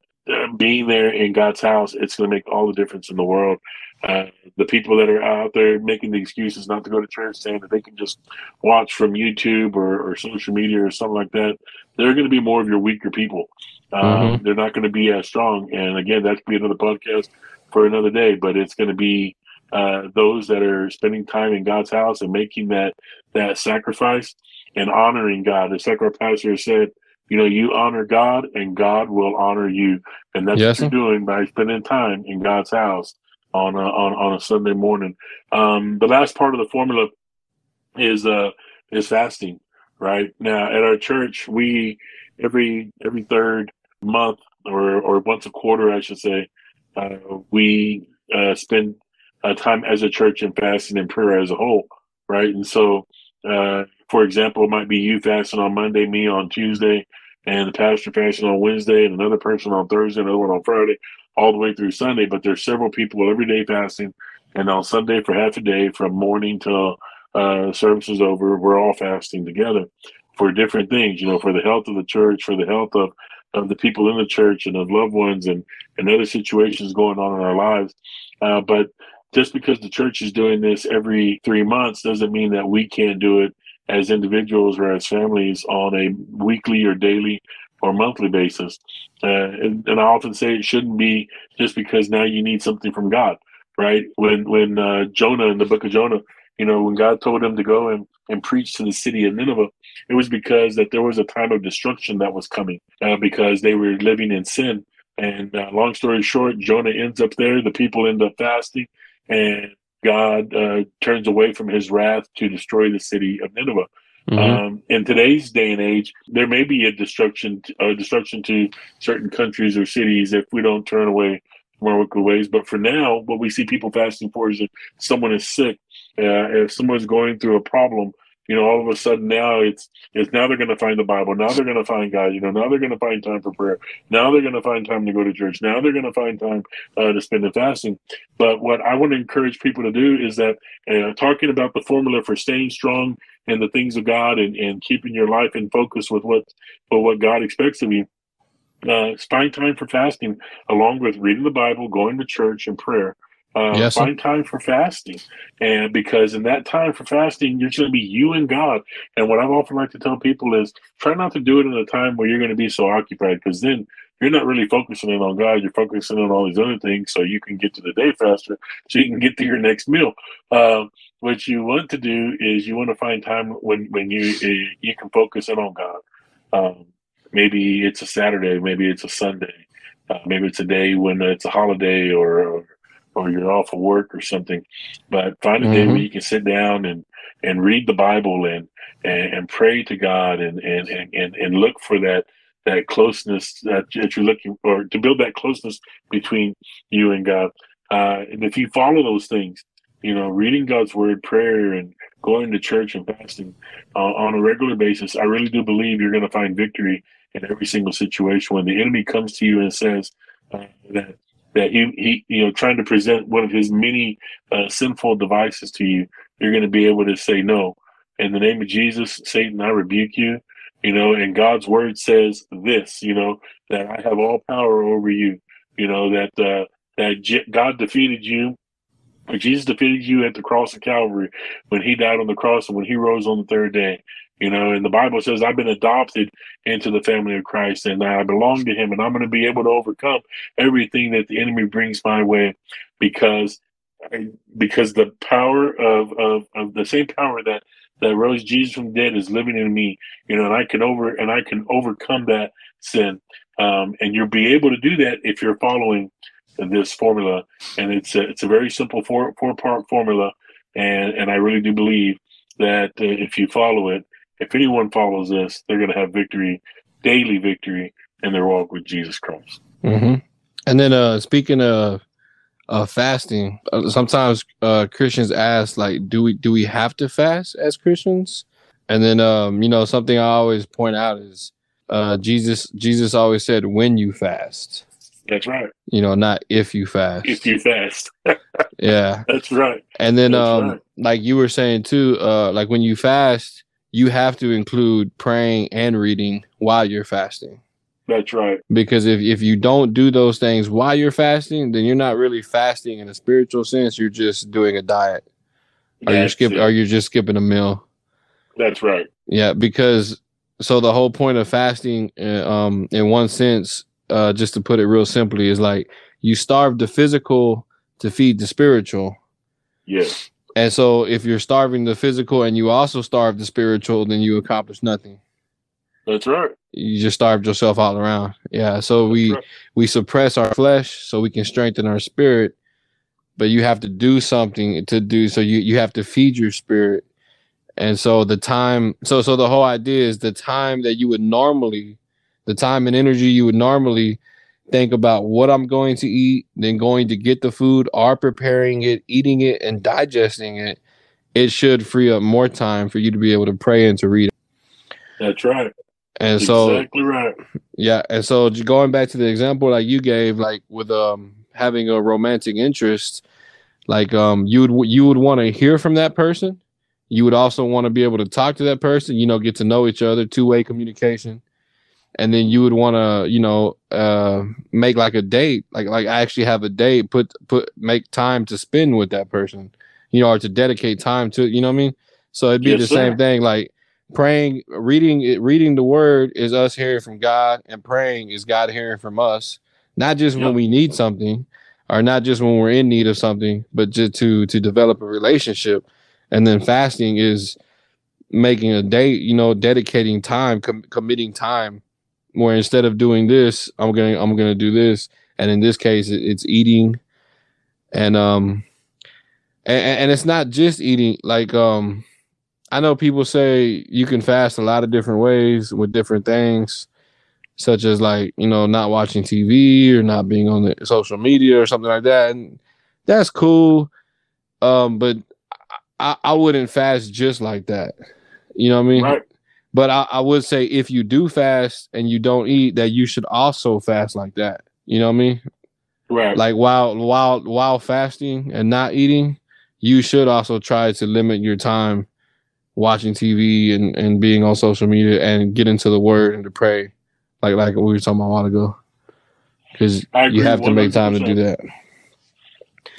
[SPEAKER 4] being there in God's house, it's going to make all the difference in the world. Uh, the people that are out there making the excuses not to go to church, saying that they can just watch from YouTube or, or social media or something like that, they're going to be more of your weaker people. Um, mm-hmm. They're not going to be as strong. And again, that could be another podcast for another day. But it's going to be uh, those that are spending time in God's house and making that that sacrifice and honoring God. As like our pastor said, you know, you honor God and God will honor you. And that's yes. what you're doing by spending time in God's house on a, on, on a Sunday morning. Um, the last part of the formula is uh, is fasting. Right now at our church, we every every third month or or once a quarter, I should say, uh, we uh, spend uh, time as a church in fasting and prayer as a whole. Right, and so uh, for example, it might be you fasting on Monday, me on Tuesday, and the pastor fasting on Wednesday, and another person on Thursday, another one on Friday, all the way through Sunday. But there's several people every day fasting, and on Sunday for half a day from morning till uh, service is over, we're all fasting together for different things. You know, for the health of the church, for the health of of the people in the church and of loved ones, and and other situations going on in our lives. Uh, but just because the church is doing this every three months doesn't mean that we can't do it as individuals or as families on a weekly or daily or monthly basis. Uh, and, and, I often say it shouldn't be just because now you need something from God, right? When when uh, Jonah in the book of Jonah, you know, when God told him to go and, and preach to the city of Nineveh, it was because that there was a time of destruction that was coming uh, because they were living in sin. And uh, long story short, Jonah ends up there. The people end up fasting, and God uh, turns away from his wrath to destroy the city of Nineveh. Mm-hmm. Um, in today's day and age, there may be a destruction, a destruction to certain countries or cities if we don't turn away from our wicked ways. But for now, what we see people fasting for is if someone is sick, uh, if someone's going through a problem, you know, all of a sudden now it's it's now they're going to find the Bible. Now they're going to find God. You know, now they're going to find time for prayer. Now they're going to find time to go to church. Now they're going to find time uh, to spend in fasting. But what I want to encourage people to do is that uh, talking about the formula for staying strong in the things of God and, and keeping your life in focus with what with what God expects of you. Uh, find time for fasting, along with reading the Bible, going to church, and prayer. Uh, yes, find time for fasting, and because in that time for fasting, you're going to be you and God. And what I've often like to tell people is try not to do it in a time where you're going to be so occupied, because then you're not really focusing in on God. You're focusing on all these other things, so you can get to the day faster, so you can get to your next meal. Um, what you want to do is you want to find time when when you eh, you can focus in on God. Um, maybe it's a Saturday, maybe it's a Sunday, uh, maybe it's a day when it's a holiday or, or or you're off of work or something. But find a mm-hmm. day where mm-hmm. you can sit down and, and read the Bible and, and, and pray to God and, and, and, and look for that, that closeness that, that you're looking for to build that closeness between you and God. Uh, and if you follow those things, you know, reading God's word, prayer, and going to church and fasting uh, on a regular basis, I really do believe you're going to find victory in every single situation. When the enemy comes to you and says uh, that that he, he you know trying to present one of his many uh, sinful devices to you you're going to be able to say no in the name of jesus satan i rebuke you you know and god's word says this you know that i have all power over you you know that uh, that J- god defeated you Jesus defeated you at the cross of Calvary when he died on the cross and when he rose on the third day. You know, and the Bible says, I've been adopted into the family of Christ and I belong to him and I'm going to be able to overcome everything that the enemy brings my way because because the power of, of, of the same power that that rose Jesus from the dead is living in me, you know, and I can over and I can overcome that sin. Um, and you'll be able to do that if you're following this formula. And it's a, it's a very simple four four part formula, and and I really do believe that uh, if you follow it, if anyone follows this, they're going to have victory, daily victory in their walk with Jesus Christ.
[SPEAKER 3] Mm-hmm. And then, uh, speaking of uh, fasting. Uh, sometimes uh, Christians ask, like, do we do we have to fast as Christians? And then, um, you know, something I always point out is uh, Jesus. Jesus always said, "When you fast."
[SPEAKER 4] That's right.
[SPEAKER 3] You know, not if you fast.
[SPEAKER 4] If you fast.
[SPEAKER 3] yeah.
[SPEAKER 4] That's right.
[SPEAKER 3] And then,
[SPEAKER 4] That's
[SPEAKER 3] um,
[SPEAKER 4] right.
[SPEAKER 3] like you were saying too, uh, like when you fast, you have to include praying and reading while you're fasting.
[SPEAKER 4] That's right.
[SPEAKER 3] Because if, if you don't do those things while you're fasting, then you're not really fasting in a spiritual sense. You're just doing a diet, or you're
[SPEAKER 4] That's
[SPEAKER 3] skipping,
[SPEAKER 4] it.
[SPEAKER 3] or you're just skipping a meal.
[SPEAKER 4] That's right.
[SPEAKER 3] Yeah, because so the whole point of fasting, uh, um, in one sense, uh, just to put it real simply, is like you starve the physical to feed the spiritual.
[SPEAKER 4] Yes.
[SPEAKER 3] And so if you're starving the physical and you also starve the spiritual, then you accomplish nothing.
[SPEAKER 4] That's right.
[SPEAKER 3] You just starved yourself all around. Yeah. So we
[SPEAKER 4] right.
[SPEAKER 3] we suppress our flesh so we can strengthen our spirit. But you have to do something to do so you you have to feed your spirit. And so the time so so the whole idea is the time that you would normally the time and energy you would normally think about what I'm going to eat, then going to get the food are preparing it, eating it and digesting it, it should free up more time for you to be able to pray and to read.
[SPEAKER 4] That's right.
[SPEAKER 3] And so
[SPEAKER 4] exactly right.
[SPEAKER 3] yeah, and so going back to the example like you gave, like with um having a romantic interest, like um you would you would want to hear from that person. You would also want to be able to talk to that person, you know, get to know each other, two way communication, and then you would want to, you know, uh make like a date, like like I actually have a date, put put make time to spend with that person, you know, or to dedicate time to, you know what I mean? So it'd be
[SPEAKER 4] Yes,
[SPEAKER 3] the
[SPEAKER 4] sir.
[SPEAKER 3] same thing, like praying reading it reading the word is us hearing from god and praying is god hearing from us not just when we need something or not just when we're in need of something but just to to develop a relationship and then fasting is making a date you know dedicating time com- committing time where instead of doing this i'm gonna i'm gonna do this and in this case it, it's eating and um and, and it's not just eating like um I know people say you can fast a lot of different ways with different things, such as like, you know, not watching TV or not being on the social media or something like that. And that's cool. Um, but I, I wouldn't fast just like that. You know what I mean?
[SPEAKER 4] Right.
[SPEAKER 3] But I, I would say if you do fast and you don't eat, that you should also fast like that. You know what I mean?
[SPEAKER 4] Right.
[SPEAKER 3] Like while while while fasting and not eating, you should also try to limit your time watching TV and, and being on social media and get into the word and to pray. Like like we were talking about a while ago. Because you have to make time to do that.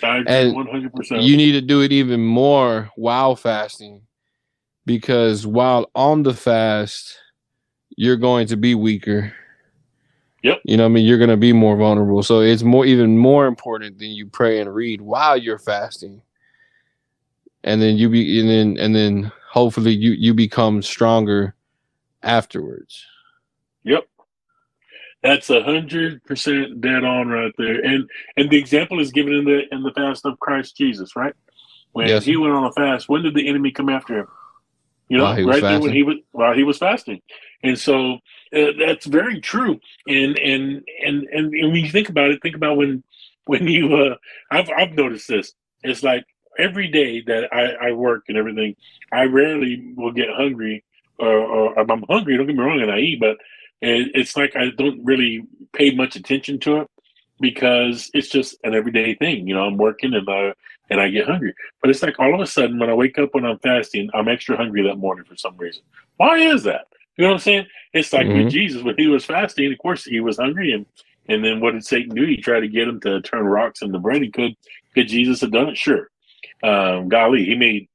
[SPEAKER 4] I agree
[SPEAKER 3] and
[SPEAKER 4] one hundred percent.
[SPEAKER 3] You need to do it even more while fasting. Because while on the fast, you're going to be weaker.
[SPEAKER 4] Yep.
[SPEAKER 3] You know what I mean? You're gonna be more vulnerable. So it's more even more important than you pray and read while you're fasting. And then you be and then and then hopefully you you become stronger afterwards.
[SPEAKER 4] Yep. That's a hundred percent dead on right there. And and the example is given in the in the fast of Christ Jesus, right? When
[SPEAKER 3] Yes.
[SPEAKER 4] he went on a fast, when did the enemy come after him? You know, right there when he was while he was fasting. And so uh, that's very true. And and and and when you think about it, think about when when you uh I've I've noticed this. It's like every day that I, I work and everything, I rarely will get hungry or, or I'm hungry, don't get me wrong, and I eat, but it, it's like I don't really pay much attention to it because it's just an everyday thing. You know, I'm working and I and I get hungry, but it's like all of a sudden when I wake up when I'm fasting, I'm extra hungry that morning for some reason. Why is that? You know what I'm saying? It's like
[SPEAKER 3] Mhm.
[SPEAKER 4] with Jesus when he was fasting, of course he was hungry, and and then what did Satan do? He tried to get him to turn rocks into bread. He could could Jesus have done it? Sure. Um, golly, he made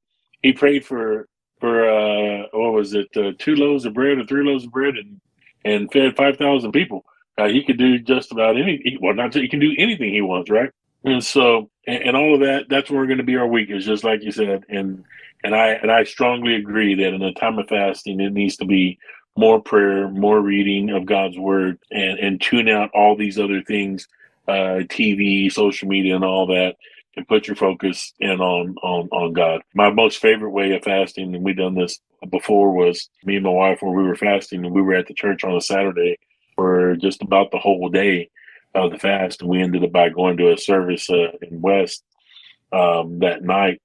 [SPEAKER 4] he prayed for for uh what was it uh, two loaves of bread or three loaves of bread and and fed five thousand people. Uh, he could do just about anything. Well, not he can do anything he wants, right? And so and, and all of that. That's where we're going to be our weakness, just like you said. And and I and I strongly agree that in a time of fasting, it needs to be more prayer, more reading of God's word, and and tune out all these other things, uh, TV, social media, and all that, and put your focus in on on on God. My most favorite way of fasting, and we've done this before, was me and my wife when we were fasting, and we were at the church on a Saturday for just about the whole day. Of the fast, and we ended up by going to a service uh, in West um, that night.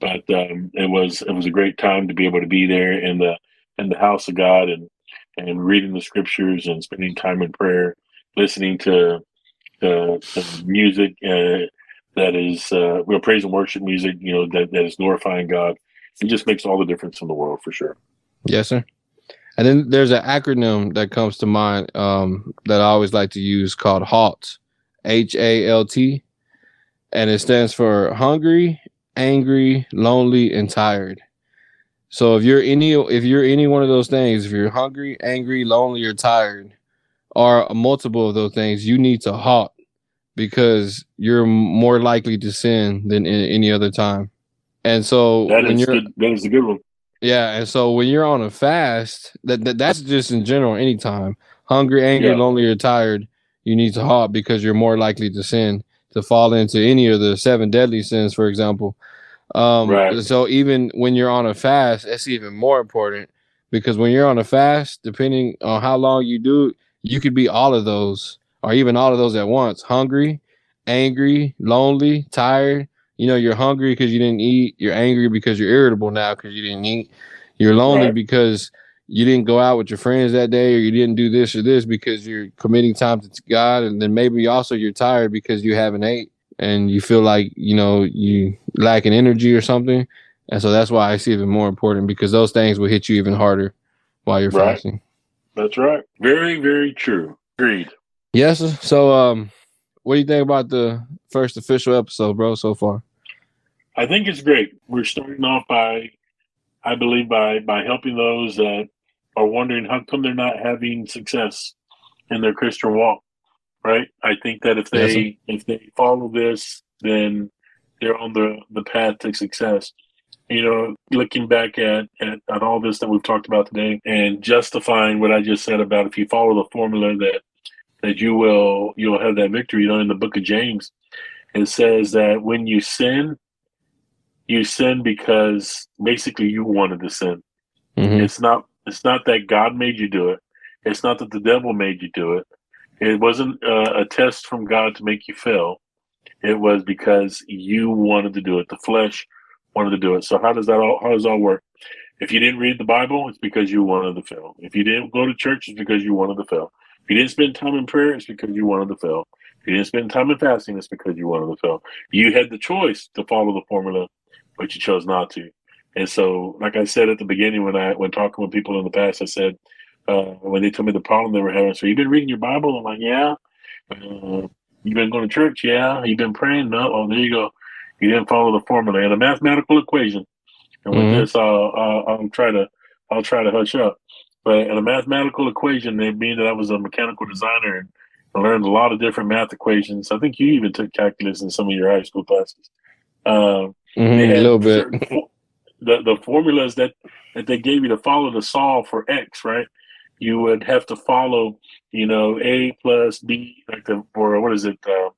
[SPEAKER 4] But um, it was it was a great time to be able to be there in the in the house of God and and reading the scriptures and spending time in prayer, listening to the music uh, that is uh, well, praise and worship music. You know that that is glorifying God. It just makes all the difference in the world for sure.
[SPEAKER 3] Yes, sir. And then there's an acronym that comes to mind um, that I always like to use called HALT, H A L T, and it stands for hungry, angry, lonely, and tired. So if you're any if you're any one of those things, if you're hungry, angry, lonely, or tired, or multiple of those things, you need to halt because you're more likely to sin than in any other time. And so
[SPEAKER 4] That
[SPEAKER 3] when
[SPEAKER 4] is
[SPEAKER 3] you're
[SPEAKER 4] good. That is a good one.
[SPEAKER 3] Yeah, and so when you're on a fast, that, that that's just in general anytime. Hungry, angry,
[SPEAKER 4] Yeah.
[SPEAKER 3] lonely, or tired, you need to halt because you're more likely to sin, to fall into any of the seven deadly sins, for example. Um
[SPEAKER 4] Right.
[SPEAKER 3] so even when you're on a fast, it's even more important because when you're on a fast, depending on how long you do, you could be all of those or even all of those at once. Hungry, angry, lonely, tired. You know, you're hungry because you didn't eat. You're angry because you're irritable now because you didn't eat. You're lonely
[SPEAKER 4] Right.
[SPEAKER 3] because you didn't go out with your friends that day or you didn't do this or this because you're committing time to God. And then maybe also you're tired because you haven't ate and you feel like, you know, you lacking energy or something. And so that's why I see it even more important because those things will hit you even harder while you're
[SPEAKER 4] Right.
[SPEAKER 3] fasting.
[SPEAKER 4] That's right. Very, very true. Agreed.
[SPEAKER 3] Yes. So, um, what do you think about the first official episode, bro, so far?
[SPEAKER 4] I think it's great. We're starting off by, I believe, by by helping those that are wondering how come they're not having success in their Christian walk. Right. I think that if
[SPEAKER 3] Yes,
[SPEAKER 4] they if they follow this, then they're on the the path to success. You know, looking back at, at at all this that we've talked about today, and justifying what I just said about if you follow the formula that that you will you'll have that victory. You know, in the book of James, it says that when you sin, you sin because basically you wanted to sin.
[SPEAKER 3] Mhm.
[SPEAKER 4] It's not it's not that God made you do it. It's not that the devil made you do it. It wasn't uh, a test from God to make you fail. It was because you wanted to do it. The flesh wanted to do it. So how does that all how does all work? If you didn't read the Bible, it's because you wanted to fail. If you didn't go to church, it's because you wanted to fail. If you didn't spend time in prayer, it's because you wanted to fail. If you didn't spend time in fasting, it's because you wanted to fail. You had the choice to follow the formula, but you chose not to. And so, like I said at the beginning, when I when talking with people in the past, I said uh, when they told me the problem they were having, so you've been reading your Bible? I'm like, yeah. Uh, you've been going to church? Yeah. You've been praying? No. Oh, there you go. You didn't follow the formula and a mathematical equation. And with
[SPEAKER 3] Mhm.
[SPEAKER 4] this, I'll, I'll I'll try to I'll try to hush up. But in a mathematical equation, it being that I was a mechanical designer and I learned a lot of different math equations. I think you even took calculus in some of your high school classes. Um,
[SPEAKER 3] Mhm, a little bit.
[SPEAKER 4] certain the the formulas that that they gave you to follow to solve for x, right? You would have to follow, you know, a plus b, like the or what is it? Uh,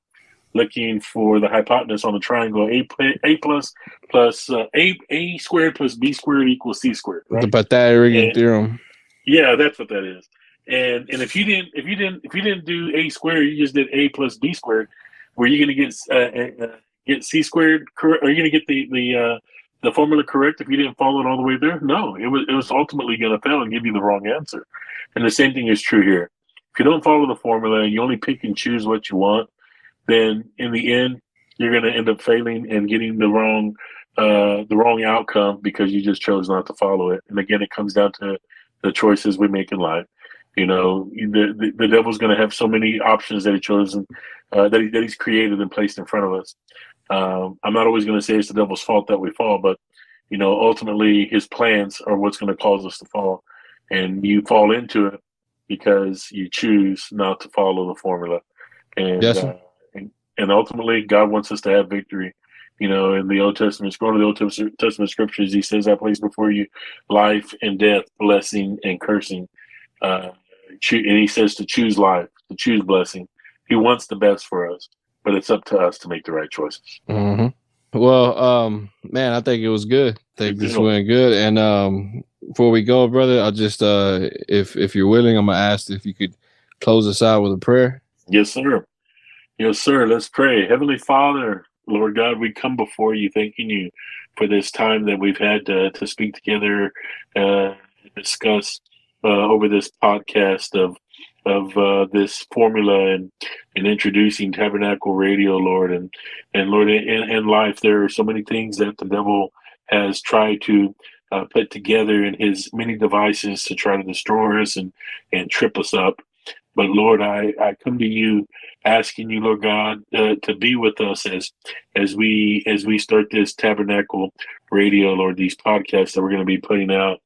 [SPEAKER 4] looking for the hypotenuse on the triangle. A a plus plus uh, a a squared plus b squared equals c squared. Right?
[SPEAKER 3] The Pythagorean
[SPEAKER 4] And-
[SPEAKER 3] theorem.
[SPEAKER 4] Yeah, that's what that is. And and if you didn't if you didn't if you didn't do a squared, you just did a plus b squared. Were you going to get uh, uh, get c squared? Are you going to get the the uh, the formula correct if you didn't follow it all the way there? No, it was it was ultimately going to fail and give you the wrong answer. And the same thing is true here. If you don't follow the formula and you only pick and choose what you want, then in the end you're going to end up failing and getting the wrong uh, the wrong outcome because you just chose not to follow it. And again, it comes down to the choices we make in life. You know, the the, the devil's going to have so many options that he chosen uh, that he, that he's created and placed in front of us. Um, I'm not always going to say it's the devil's fault that we fall, but you know, ultimately his plans are what's going to cause us to fall, and you fall into it because you choose not to follow the formula. And
[SPEAKER 3] Yes,
[SPEAKER 4] uh, and, and ultimately, God wants us to have victory. You know, in the Old Testament, going to the Old Testament scriptures, He says, "I place before you life and death, blessing and cursing." Uh, and He says to choose life, to choose blessing. He wants the best for us, but it's up to us to make the right choices.
[SPEAKER 3] hmm Well, um, man, I think it was good. I think this went good. And um, before we go, brother, I'll just uh, if if you're willing, I'm gonna ask if you could close us out with a prayer.
[SPEAKER 4] Yes, sir. Yes, sir. Let's pray. Heavenly Father, Lord God, we come before you thanking you for this time that we've had to, to speak together, uh, discuss uh, over this podcast of of uh, this formula and, and introducing Tabernacle Radio, Lord, and and Lord, in, in life there are so many things that the devil has tried to uh, put together in his many devices to try to destroy us and and trip us up. But Lord, I, I come to you asking you, Lord God, uh, to be with us as as we as we start this tabernacle radio, Lord, these podcasts that we're going to be putting out.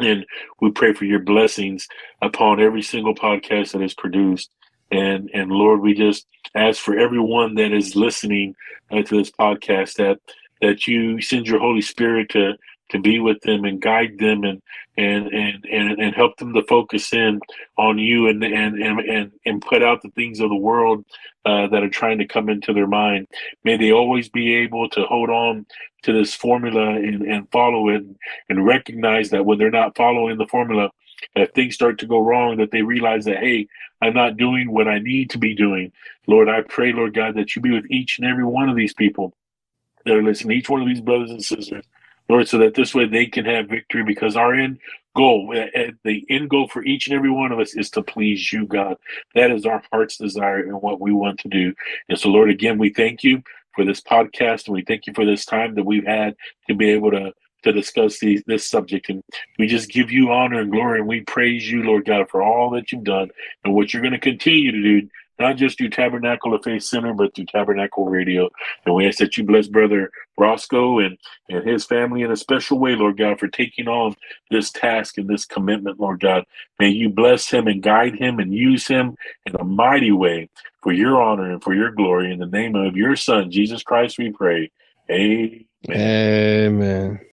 [SPEAKER 4] And we pray for your blessings upon every single podcast that is produced. And and Lord, we just ask for everyone that is listening uh, to this podcast that that you send your Holy Spirit to to be with them and guide them and and and and, and help them to focus in on you and and and and, put out the things of the world uh, that are trying to come into their mind. May they always be able to hold on to this formula and, and follow it and recognize that when they're not following the formula, if things start to go wrong, that they realize that, hey, I'm not doing what I need to be doing. Lord, I pray, Lord God, that you be with each and every one of these people that are listening, each one of these brothers and sisters. Lord, so that this way they can have victory because our end goal, eh, eh, the end goal for each and every one of us is to please you, God. That is our heart's desire and what we want to do. And so, Lord, again, we thank you for this podcast and we thank you for this time that we've had to be able to to discuss these, this subject. And we just give you honor and glory and we praise you, Lord God, for all that you've done and what you're going to continue to do not just through Tabernacle of Faith Center, but through Tabernacle Radio. And we ask that you bless Brother Rosco and, and his family in a special way, Lord God, for taking on this task and this commitment, Lord God. May you bless him and guide him and use him in a mighty way for your honor and for your glory. In the name of your Son, Jesus Christ, we pray. Amen.
[SPEAKER 3] Amen.